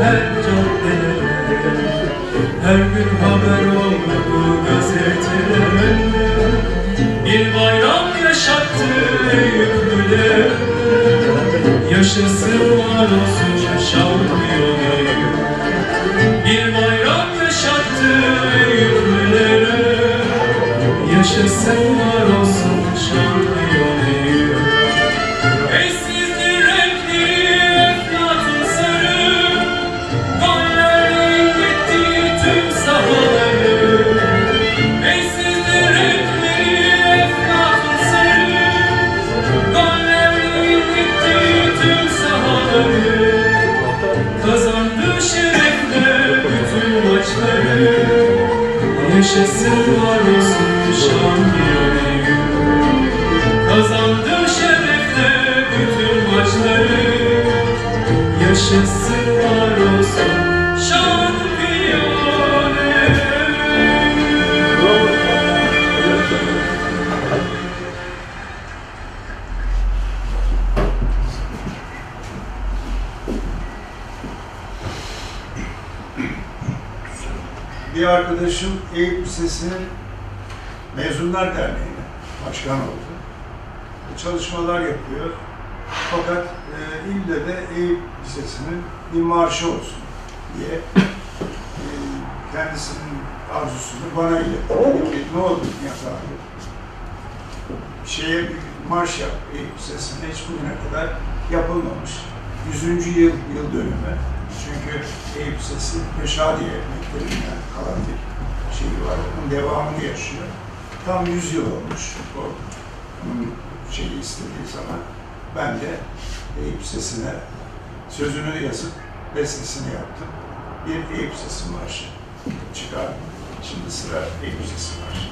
her caddede Her gün haber oldu gazetelerde Bir bayram yaşattı Eyüplüler Yaşasın var olsun şampiyon Eyüp bir bayram yaşattı Eyüplülere Yaşasın var olsun Bir arkadaşım Eyüp Lisesi'nin Mezunlar Derneği'ne başkan oldu. Çalışmalar yapıyor. Fakat e, ille de Eyüp Lisesi'nin bir marşı olsun diye e, kendisinin arzusunu bana iletti. Ne olur Nihat abi şeye bir marş yap Eyüp Lisesi'nde hiç bugüne kadar yapılmamış. 100. yıl yıl dönümü. Çünkü Eyüp Lisesi Reşadiye Mektebi'nden kalan bir şey var. Onun devamını yaşıyor. Tam 100 yıl olmuş o şeyi istediği zaman. Ben de Eyüp Lisesi'ne sözünü yazıp bestesini yaptım. Bir Eyüp Lisesi marşı çıkardım. Şimdi sıra Eyüp Lisesi marşı.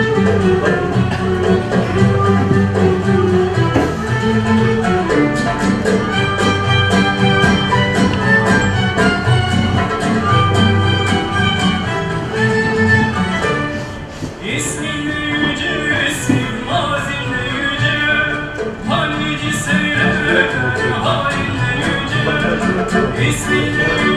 İsmini yüce İsmini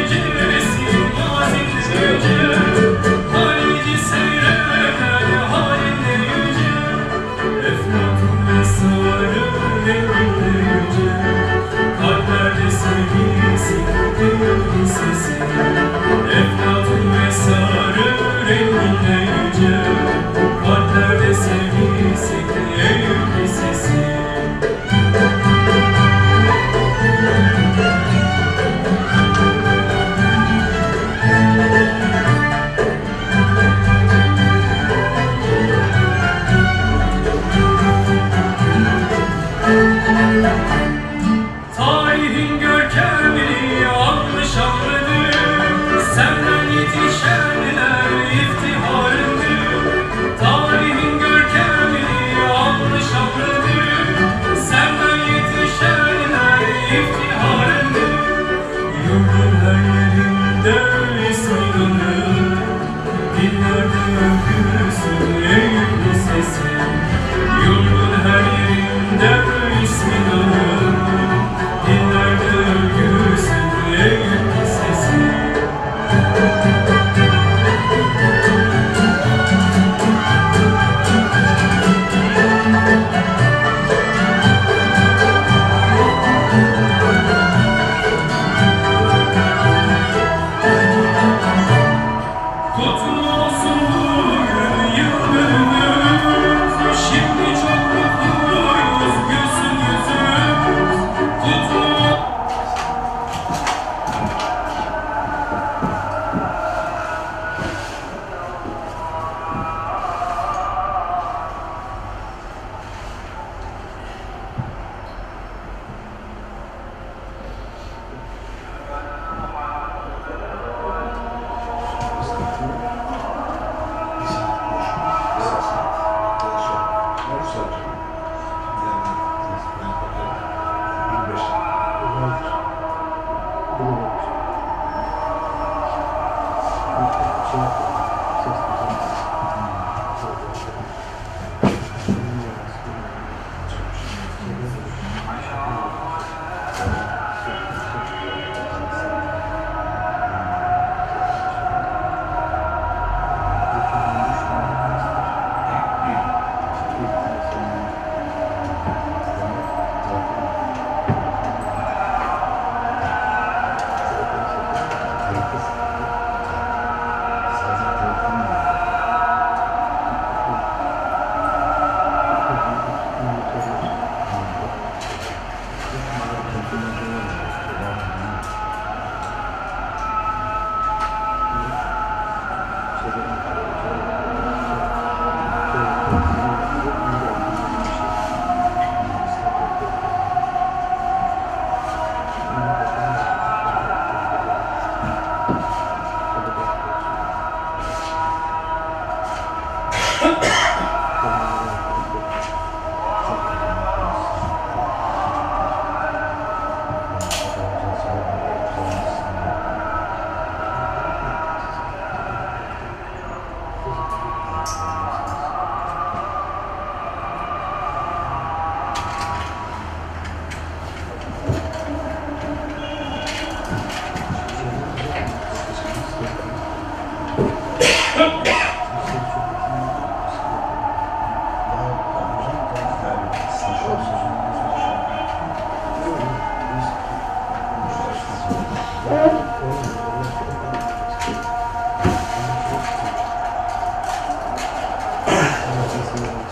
Efendim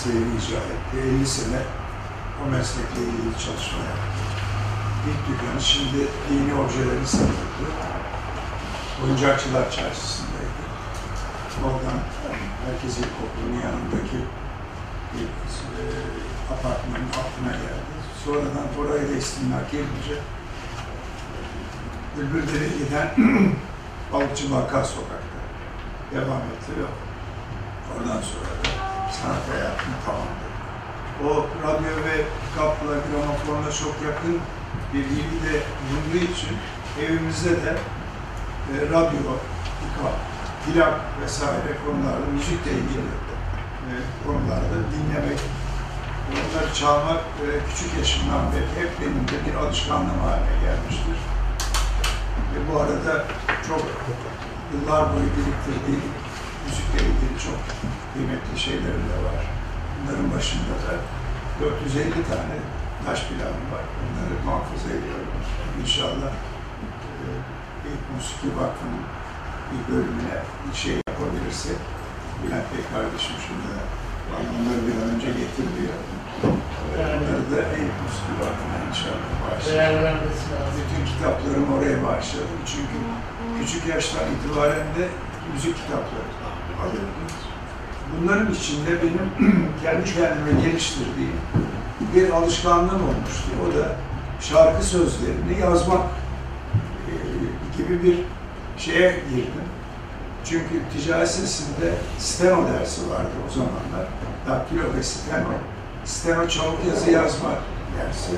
Mesleğini icra etti. 50 sene o meslekle ilgili çalışma yaptı. İlk dükkanı şimdi dini objelerini satıyordu. Oyuncakçılar Çarşısı'ndaydı. Oradan Merkez İlkokulu'nun yanındaki bir e, apartmanın altına geldi. Sonradan oraya da istimlak gelince Bülbül'de giden Balıkçı Vaka Sokak'ta devam ettiriyor. Oradan sonra da sanat hayatını tamamladı. O radyo ve kapla gramofonla çok yakın bir ilgi de bulunduğu için evimizde de e, radyo, kap, plak vesaire konularda, müzikle ilgili e, konularda dinlemek, bunları çalmak e, küçük yaşımdan beri hep benim de bir alışkanlığım haline gelmiştir. Ve bu arada çok yıllar boyu biriktirdiğim müzikle ilgili çok kıymetli şeylerim de var. Bunların başında da 450 tane taş planım var. Bunları muhafaza ediyorum. İnşallah e, İlk Musiki Vakfı'nın bir bölümüne bir şey yapabilirsek Bülent Bey kardeşim şimdi bana onları bir an önce getiriliyor. Onları da Eyüp Musiki Vakfı'na inşallah bağışlayacağım. Bütün kitaplarımı oraya bağışladım. Çünkü küçük yaştan itibaren de müzik kitapları alıyordum. Bunların içinde benim kendi kendime geliştirdiğim bir alışkanlığım olmuştu. O da şarkı sözlerini yazmak e, gibi bir şeye girdim. Çünkü ticaret sesinde steno dersi vardı o zamanlar. Daktilo ve steno. Steno çabuk yazı yazma dersi.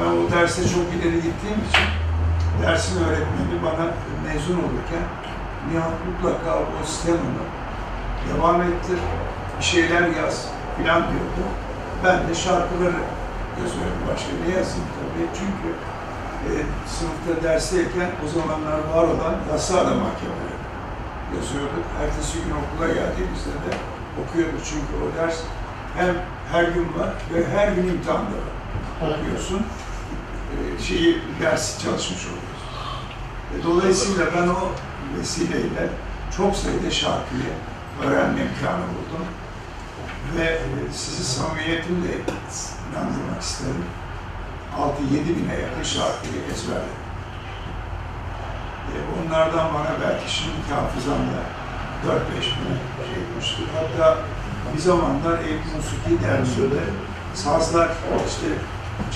Ben o derste çok ileri gittiğim için dersin öğretmeni bana mezun olurken Nihat mutlaka o stenonu devam ettir, bir şeyler yaz filan diyordu. Ben de şarkıları yazıyorum. Başka ne yazayım tabii. Çünkü e, sınıfta dersteyken o zamanlar var olan yasa da mahkemeleri yazıyorduk. Ertesi gün okula geldiğimizde de okuyorduk. Çünkü o ders hem her gün var ve her gün imtihanda var. Okuyorsun. E, şeyi, ders çalışmış oluyorsun. E, dolayısıyla ben o vesileyle çok sayıda şarkıyı öğrenme imkanı buldum. Ve e, sizi samimiyetimle inandırmak isterim. 6-7 bine yakın şarkıyı ezberledim. E, onlardan bana belki şimdi hafızamda 4-5 bin şey etmiştir. Hatta bir zamanlar Eyüp Musiki dersinde sazlar işte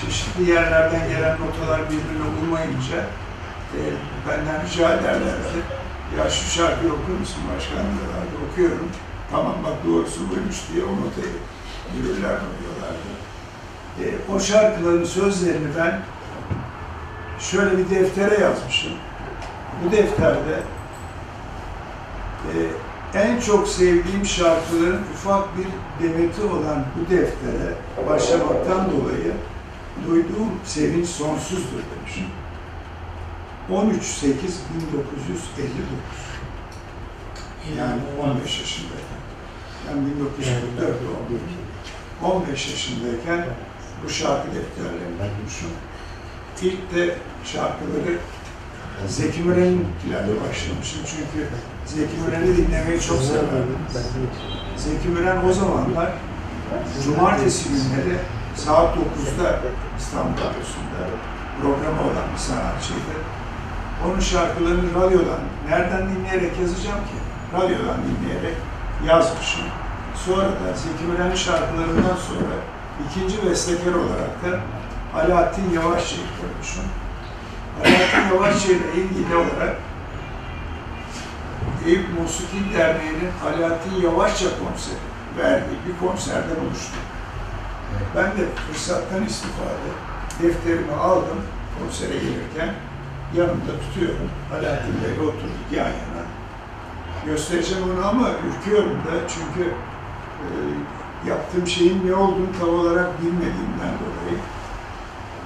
çeşitli yerlerden gelen notalar birbirine uymayınca e, benden rica ederlerdi. Ya şu şarkıyı okur musun başkanım diyorlardı. Okuyorum. Tamam bak doğrusu buymuş diye o notayı müdürler diyorlardı. E, o şarkıların sözlerini ben şöyle bir deftere yazmışım. Bu defterde e, en çok sevdiğim şarkıların ufak bir demeti olan bu deftere başlamaktan dolayı duyduğum sevinç sonsuzdur demişim. 13 8 1959 yani 15 yaşındayken. Ben 1944 doğumluyum. 15 yaşındayken bu şarkı defterlerini bulmuşum. İlk de şarkıları Zeki Müren'lerle başlamışım çünkü Zeki Müren'i dinlemeyi çok severdim. Zeki Müren o zamanlar cumartesi günleri saat 9'da İstanbul Radyosu'nda programı olan bir sanatçıydı. Onun şarkılarını radyodan, nereden dinleyerek yazacağım ki? Radyodan dinleyerek yazmışım. Sonra da Zeki Müren'in şarkılarından sonra ikinci bestekar olarak da Alaaddin Yavaşçı'yı koymuşum. Alaaddin Yavaşçı ile ilgili olarak Eyüp Musiki Derneği'nin Alaaddin Yavaşça konseri verdiği bir konserde buluştum. Ben de fırsattan istifade defterimi aldım konsere gelirken yanımda tutuyorum. Alaaddin Bey'le oturduk yan yana. Göstereceğim onu ama ürküyorum da çünkü e, yaptığım şeyin ne olduğunu tam olarak bilmediğimden dolayı.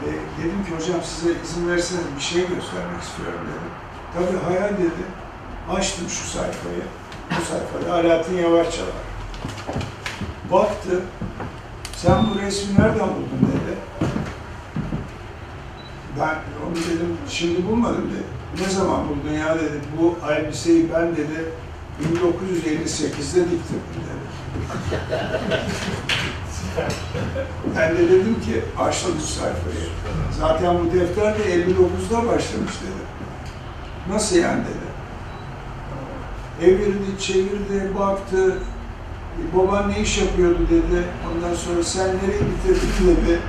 E, dedim ki hocam size izin verirseniz bir şey göstermek istiyorum dedim. Tabii hayal dedi. Açtım şu sayfayı. Bu sayfada Alaaddin Yavaşça var. Baktı. Sen bu resmi nereden buldun dedi. Ben onu dedim, şimdi bulmadım dedi. Ne zaman buldun ya dedi. Bu elbiseyi ben dedi 1958'de diktim dedi. ben de dedim ki açtım bu sayfayı. Zaten bu defter de 59'da başlamış dedi. Nasıl yani dedi. Evirdi, çevirdi, baktı. "E, Baban ne iş yapıyordu dedi. Ondan sonra sen nereye bitirdin dedi.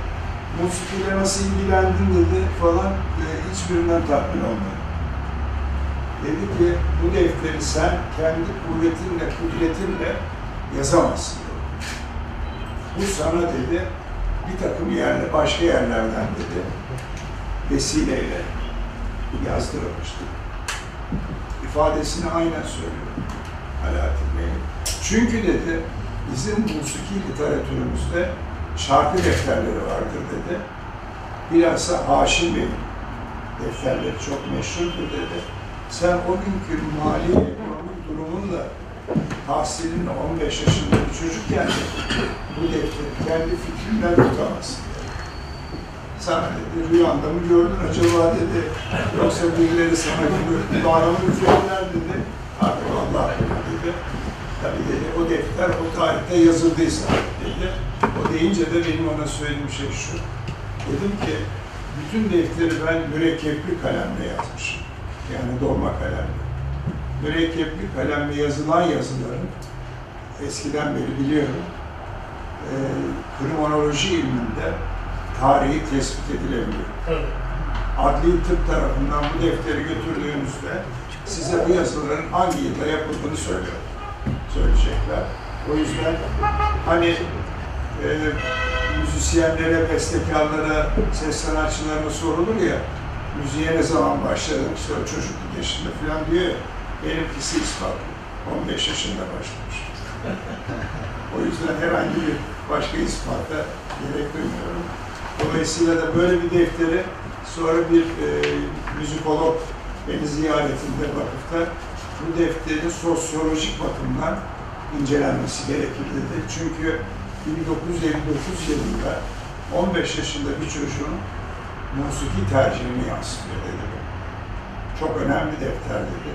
Musikiyle nasıl ilgilendin dedi falan. E, hiçbirinden tatmin olmadı. Dedi ki bu defteri sen kendi kuvvetinle, kudretinle yazamazsın. dedi. Bu sana dedi bir takım yerle, başka yerlerden dedi vesileyle yazdırılmıştır. İfadesini aynen söylüyor Alaaddin Bey. Çünkü dedi bizim musiki literatürümüzde şarkı defterleri vardır dedi. Bilhassa Haşim Bey'in defterleri çok meşhurdur dedi. Sen o günkü mali ekonomik durumunla tahsilin 15 yaşında bir çocukken dedi, bu defteri kendi fikrinden tutamazsın dedi. Sen dedi rüyanda mı gördün acaba dedi, yoksa birileri sana gibi bağrımı üflediler dedi. Artık Allah dedi. Tabii dedi o defter o tarihte yazıldıysa dedi. Deyince de benim ona söylediğim şey şu. Dedim ki bütün defteri ben mürekkepli kalemle yazmışım. Yani dolma kalemle. Mürekkepli kalemle yazılan yazıların eskiden beri biliyorum e, kriminoloji ilminde tarihi tespit edilebiliyor. Adli tıp tarafından bu defteri götürdüğünüzde size bu yazıların hangi yılda yapıldığını söylüyor. Söyleyecekler. O yüzden hani e, müzisyenlere, bestekarlara, ses sanatçılarına sorulur ya, müziğe ne zaman başladın, işte o çocukluk yaşında falan diyor ya, benimkisi ispatlı. 15 yaşında başlamış. o yüzden herhangi bir başka ispata gerek duymuyorum. Dolayısıyla da böyle bir defteri sonra bir e, müzikolog beni ziyaretinde vakıfta bu defterin sosyolojik bakımdan incelenmesi gerekir. Çünkü 1959 yılında 15 yaşında bir çocuğun musiki tercihini yansıtıyor dedi. Çok önemli defter dedi.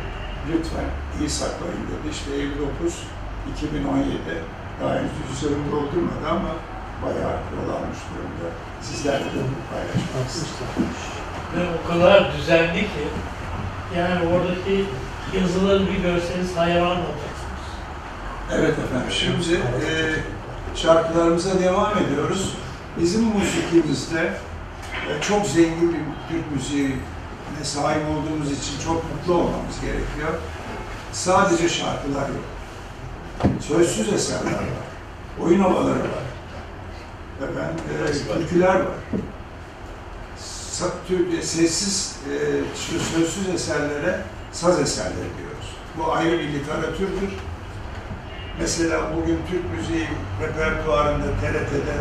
Lütfen iyi saklayın dedi. İşte 59 2017 daha henüz üzerinde doldurmadı ama bayağı yol almış durumda. Sizlerle de bunu paylaşmak istedim. Ve o kadar düzenli ki yani oradaki yazıları bir görseniz hayran olacaksınız. Evet efendim, şimdi e, şarkılarımıza devam ediyoruz. Bizim musikimizde e, çok zengin bir Türk müziğine sahip olduğumuz için çok mutlu olmamız gerekiyor. Sadece şarkılar yok. Sözsüz eserler var. Oyun havaları var. Efendim, e, türküler var. Tür- Sessiz, e, sözsüz eserlere saz eserleri diyoruz. Bu ayrı bir literatürdür. Mesela bugün Türk müziği repertuarında TRT'de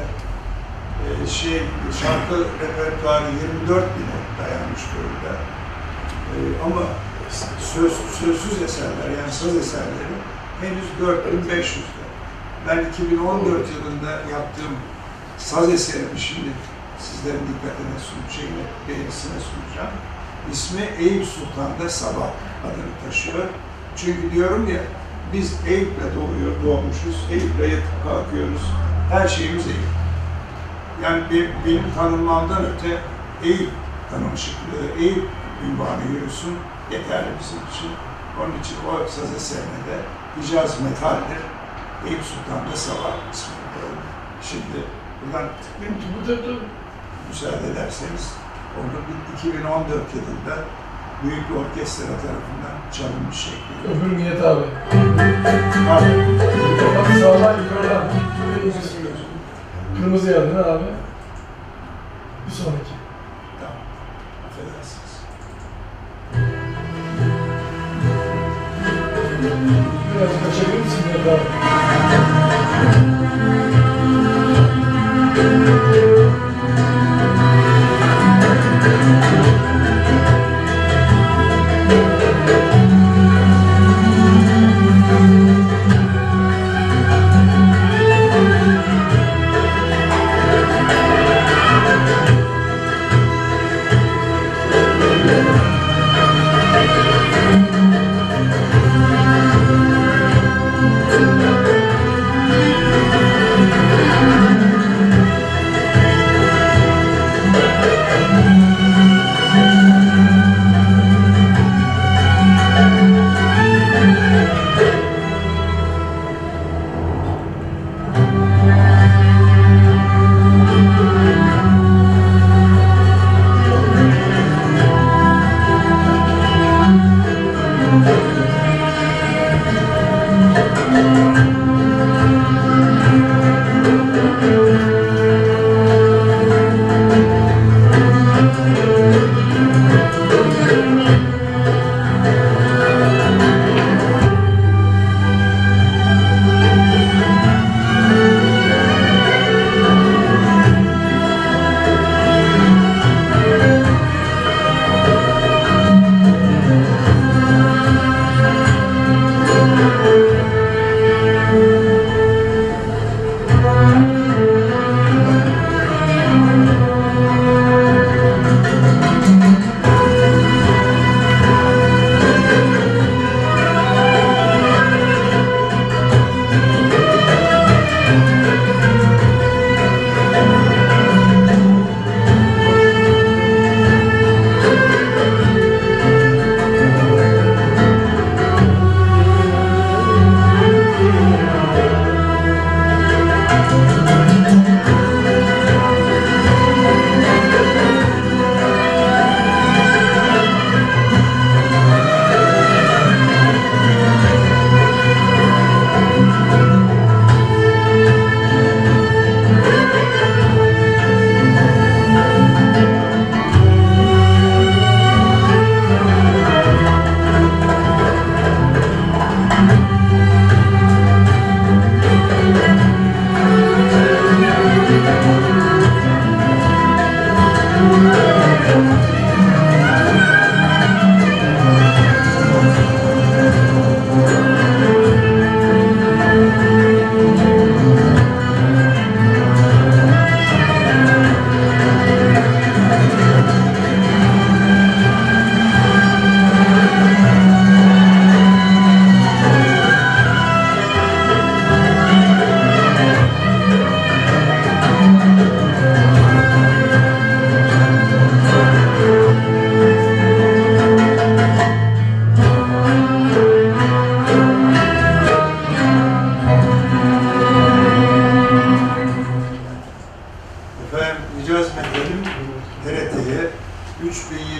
e, şey şarkı repertuarı 24 bine dayanmış durumda. E, ama söz, sözsüz eserler yani söz eserleri henüz 4500'de. Ben 2014 yılında yaptığım saz eserimi şimdi sizlerin dikkatine sun, şeyine, beğenisine sunacağım. İsmi Eyüp Sultan'da Sabah adını taşıyor. Çünkü diyorum ya biz Eyüp'le doğuyor, doğmuşuz, Eyüp'le yatıp kalkıyoruz. Her şeyimiz Eyüp. Yani be- benim tanınmamdan öte Eyüp tanımışlıklığı, Eyüp ünvanı yürüsün yeterli bizim için. Onun için o saz eserine de Hicaz Metal'dir. Eyüp Sultan'da Sabah ismini koydum. Şimdi buradan Bu da da müsaade ederseniz onu bir 2014 yılında büyük bir orkestra tarafından çalınmış şekliyle. öbür Nihat abi. Pardon. Bak sağdan yukarıdan. Kırmızı ne abi? Bir sonraki. Tamam. Affedersiniz. Biraz kaçabilir misin Nihat abi? Müzik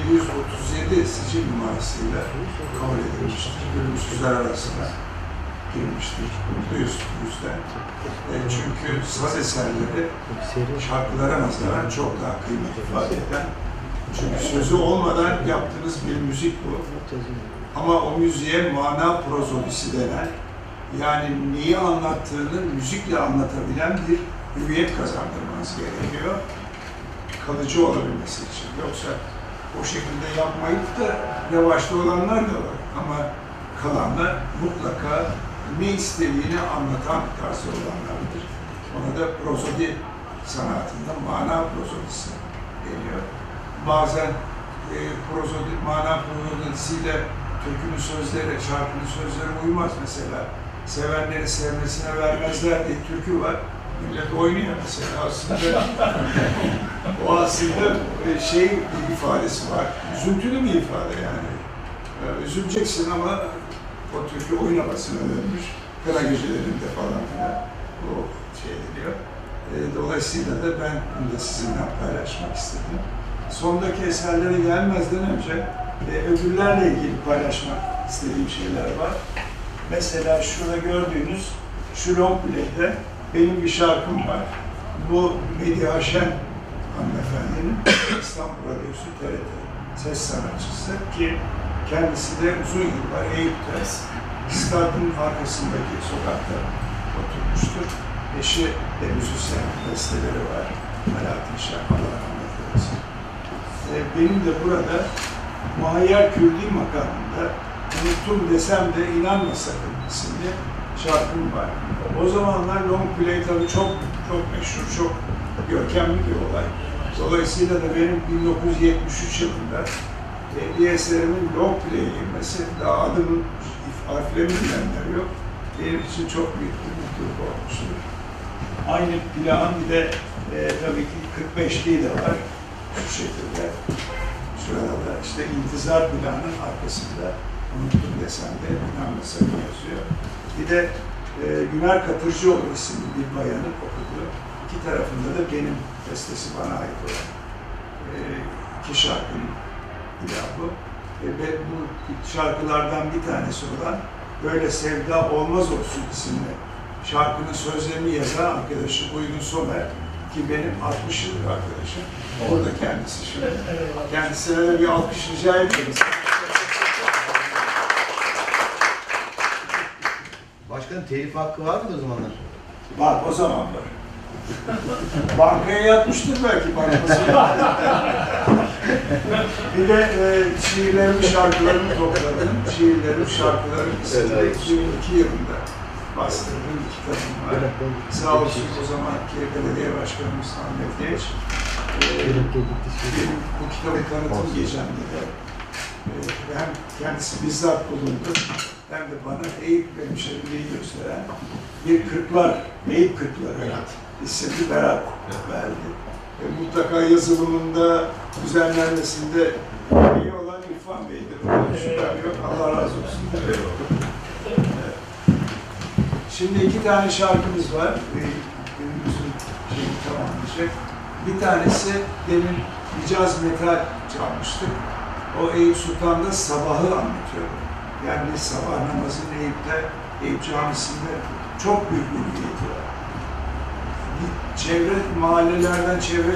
1737 sicil numarasıyla kabul edilmiştir. Ölümsüzler arasına girmiştir. Yüzden. E, çünkü saz eserleri şarkılara nazaran çok daha kıymet ifade eden. Çünkü sözü olmadan yaptığınız bir müzik bu. Ama o müziğe mana prozodisi denen, yani neyi anlattığını müzikle anlatabilen bir hüviyet kazandırmanız gerekiyor. Kalıcı olabilmesi için. Yoksa o şekilde yapmayıp da yavaşta olanlar da var. Ama kalanlar mutlaka ne istediğini anlatan tarzı olanlardır. Ona da prozodi sanatında mana prozodisi deniyor. Bazen e, prozodi, mana prozodisiyle türkünün sözleri, şarkının sözleri uymaz mesela. Sevenleri sevmesine vermezler diye türkü var. Millet oynuyor mesela aslında. o aslında şey bir ifadesi var. Üzüntülü bir ifade yani. E, üzüleceksin ama o türkü oynamasına dönmüş. Kara gecelerinde falan filan o şey ediliyor. E, dolayısıyla da ben bunu da sizinle paylaşmak istedim. Sondaki eserlere gelmezden önce e, ödüllerle ilgili paylaşmak istediğim şeyler var. Mesela şurada gördüğünüz şu long play'de benim bir şarkım var. Bu Medya Şen hanımefendinin İstanbul Radyosu TRT ses sanatçısı ki kendisi de uzun yıllar Eyüp'te stadın arkasındaki sokakta oturmuştur. Eşi de müzisyen, besteleri var. Alaaddin Şen, Allah rahmet eylesin. Ee, benim de burada Muhayyer Kürdi makamında unuttum desem de inanma sakın isimli şarkım var. O zamanlar long play tabii çok çok meşhur, çok görkemli bir olay. Dolayısıyla da benim 1973 yılında e, eserimin long play'e girmesi, daha adımın harflerini bilenler yok. Benim için çok büyük bir mutluluk olmuştur. Aynı plağın bir de e, tabii ki 45'liği de var. Şu şekilde. Şurada da işte intizar planının arkasında unuttum desem de inanmasın yazıyor. Bir de e, Güner Katırcıoğlu isimli bir bayanın okuduğu, iki tarafında da benim bestesi bana ait olan e, iki şarkının ilahı. E, ve bu şarkılardan bir tanesi olan Böyle Sevda Olmaz Olsun isimli şarkının sözlerini yazan arkadaşım Uygun Somer ki benim 60 yıllık arkadaşım. Orada kendisi şimdi. Kendisine de bir alkış rica ediyoruz. Başkanım telif hakkı var mı o zamanlar? Var o zaman var. Bankaya yatmıştır belki bankası. bir de e, şiirlerimi, şarkılarımı topladım. Şiirlerim, şarkılarım isimli 2002 yılında bastırdığım kitabım var. Sağ olsun o zamanki belediye başkanımız Ahmet Geç. E, benim bu kitabı tanıtım gecemde de e, hem kendisi bizzat bulundu hem de bana Eyüp hemşeriliği gösteren bir kırklar, Eyüp kırkları isimli berat verdi. E, mutlaka yazılımında, düzenlenmesinde iyi olan İrfan Bey'dir. Buna şüphem yok. Allah razı olsun. Evet. Şimdi iki tane şarkımız var. Günümüzün şeyi tamamlayacak. Bir tanesi demin Hicaz Metal çalmıştık. O Eyüp Sultan'da sabahı anlatıyor. Yani sabah namazını Eyüp'te, Eyüp Camisi'nde çok büyük bir niyeti. Çevre mahallelerden, çevre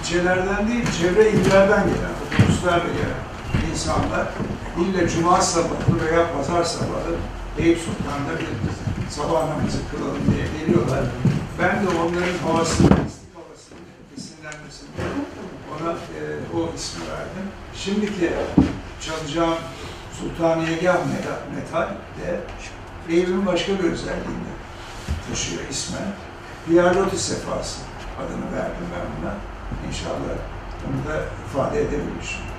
ilçelerden değil, çevre illerden gelen, otobüslerle gelen insanlar ille cuma sabahı veya pazar sabahı Eyüp Sultan'da bir sabah namazı kılalım diye geliyorlar. Ben de onların havasını, mistik havasını, esinlenmesini ona e, o ismi verdim. Şimdiki çalacağım Sultaniyegah Metal, de Eyüp'ün başka bir özelliğini taşıyor ismen. Piyarloti sefası adını verdim ben buna. İnşallah onu da ifade edebilmişimdir.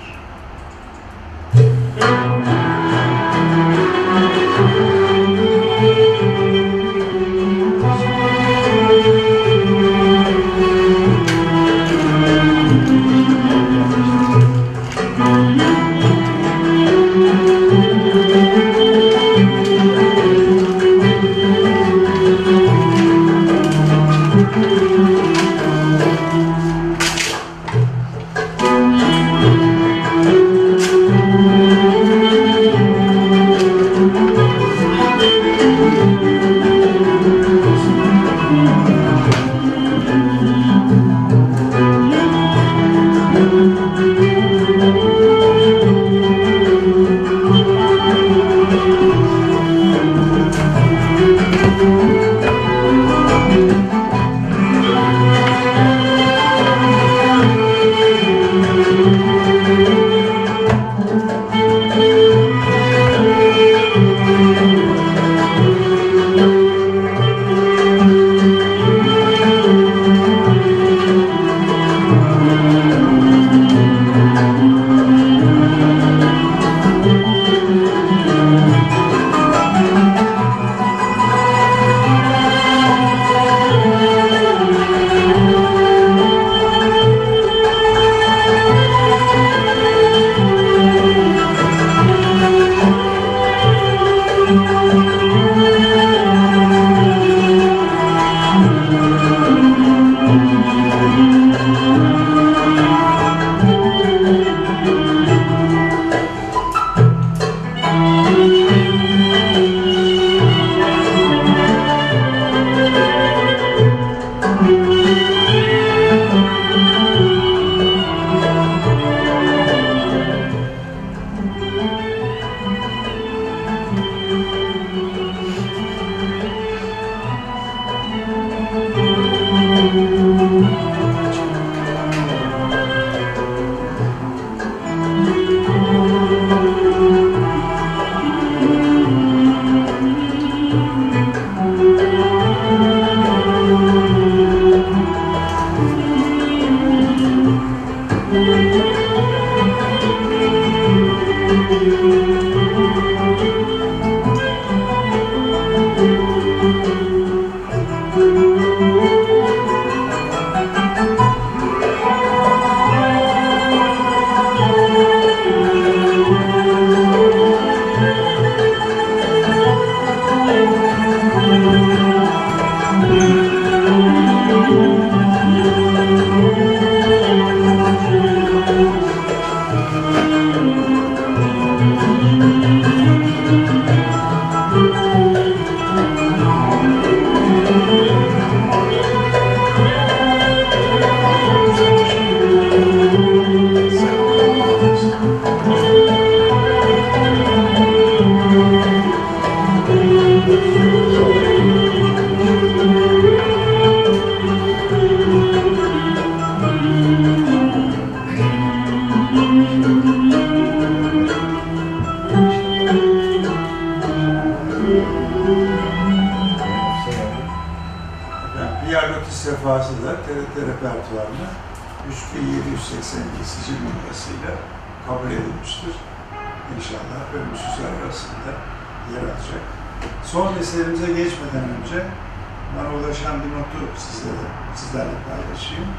Bana ulaşan bir notu sizlere, sizlerle paylaşayım.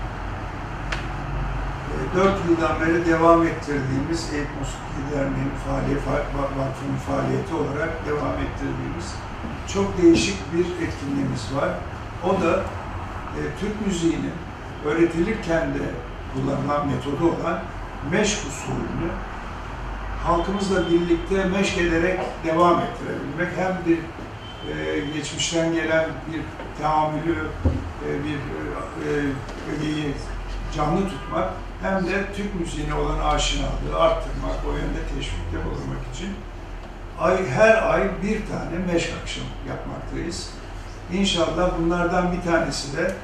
E, Dört yıldan beri devam ettirdiğimiz Eyüp Musiki Derneği'nin faaliyet, vakfının faaliyeti olarak devam ettirdiğimiz çok değişik bir etkinliğimiz var. O da e, Türk müziğinin öğretilirken de kullanılan metodu olan meşk usulünü halkımızla birlikte meşk ederek devam ettirebilmek. Hem bir geçmişten gelen bir tahammülü, e, bir e, ögeyi canlı tutmak hem de Türk müziğine olan aşinalığı arttırmak, o yönde teşvikte bulunmak için ay her ay bir tane meşk akşamı yapmaktayız. İnşallah bunlardan bir tanesi de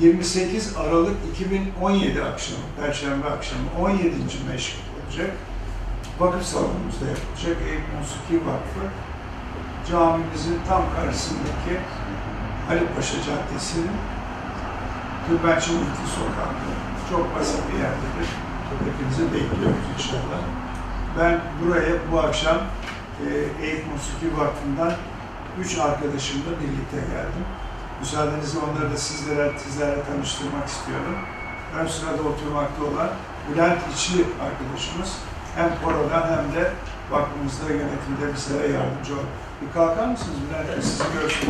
28 Aralık 2017 akşamı, Perşembe akşamı 17. meşk olacak. Vakıf salonumuzda yapılacak. Eyüp Musiki Vakfı camimizin tam karşısındaki Ali Paşa Caddesi'nin Tülbençi Muhti Sokağı'nda. Çok basit bir yerdedir. Hepinizi bekliyoruz inşallah. Ben buraya bu akşam e, Eyüp Musiki Vakfı'ndan üç arkadaşımla birlikte geldim. Müsaadenizle onları da sizlere, sizlerle tanıştırmak istiyorum. Ön sırada oturmakta olan Bülent İçli arkadaşımız hem korodan hem de vakfımızda yönetimde bizlere yardımcı oldu. Bir kalkar mısınız Bülent Bey? Sizi görsün.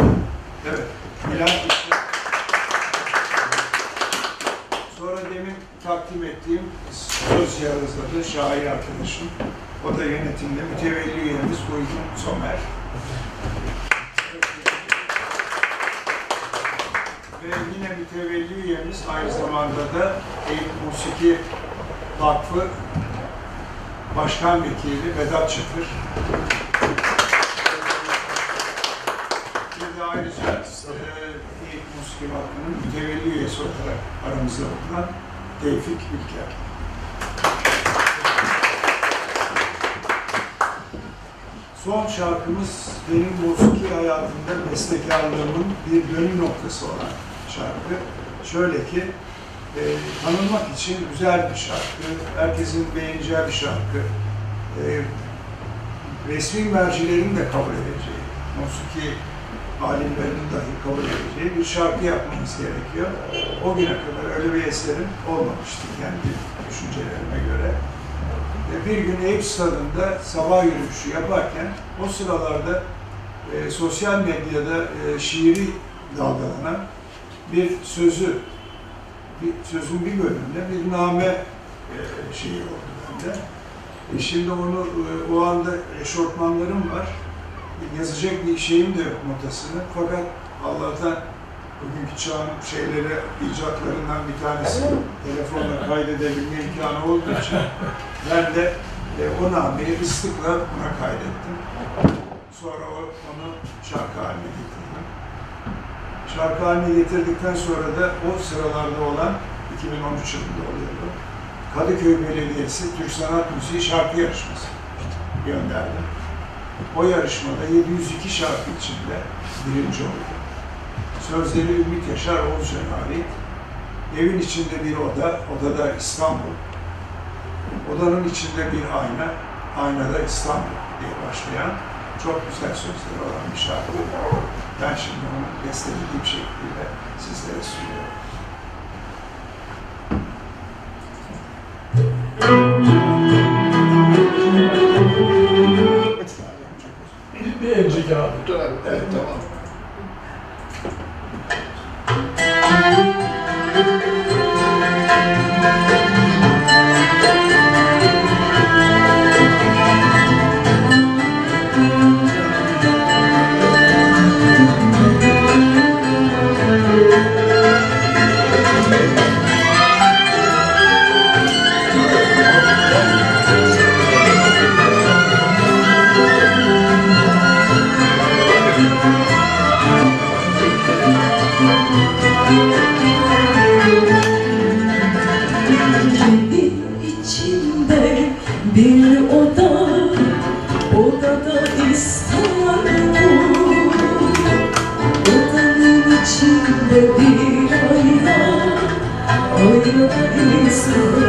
Evet, Bülent İçli. Sonra demin takdim ettiğim söz yazarı, şair arkadaşım. O da yönetimde mütevelli üyemiz Uygun Somer. Ve yine mütevelli üyemiz aynı zamanda da Eyüp Musiki Vakfı Başkan Vekili Vedat Çakır. Bir de ayrıca e, Eyüp Musiki Vakfı'nın mütevelli üyesi olarak aramızda bulunan Tevfik Ülker. Son şarkımız benim musiki hayatımda bestekarlığımın bir dönüm noktası olan şarkı. Şöyle ki, e, tanınmak için güzel bir şarkı, herkesin beğeneceği bir şarkı, e, resmi mercilerin de kabul edeceği, musiki alimlerinin dahi kabul edeceği bir şarkı yapmamız gerekiyor. O güne kadar öyle bir eserim olmamıştı kendi düşüncelerime göre. E, Bir gün Eyüp Stadı'nda sabah yürüyüşü yaparken o sıralarda e, sosyal medyada e, şiiri dalgalanan bir sözü, bir sözün bir bölümünde bir name e, şeyi oldu bende. E, şimdi onu e, o anda eşortmanlarım var. Yazacak bir şeyim de yok notasını. Fakat Allah'tan bugünkü çağın şeyleri, icatlarından bir tanesi telefonla kaydedebilme imkanı olduğu için ben de e, o nameyi ıslıkla buna kaydettim. Sonra o, onu şarkı haline getirdim. Şarkı haline getirdikten sonra da o sıralarda olan 2013 yılında oluyordu. Kadıköy Belediyesi Türk Sanat Müziği şarkı yarışması gönderdi. O yarışmada 702 şarkı içinde birinci oldu. Sözleri Ümit Yaşar Oğuzcan'a ait. Evin içinde bir oda, odada İstanbul. Odanın içinde bir ayna, aynada İstanbul diye başlayan çok güzel sözleri olan bir şarkı. Ben şimdi onu bestelediğim şekliyle sizlere sunuyorum. Bir, bir önceki abi. Evet, tamam. Kendi içinde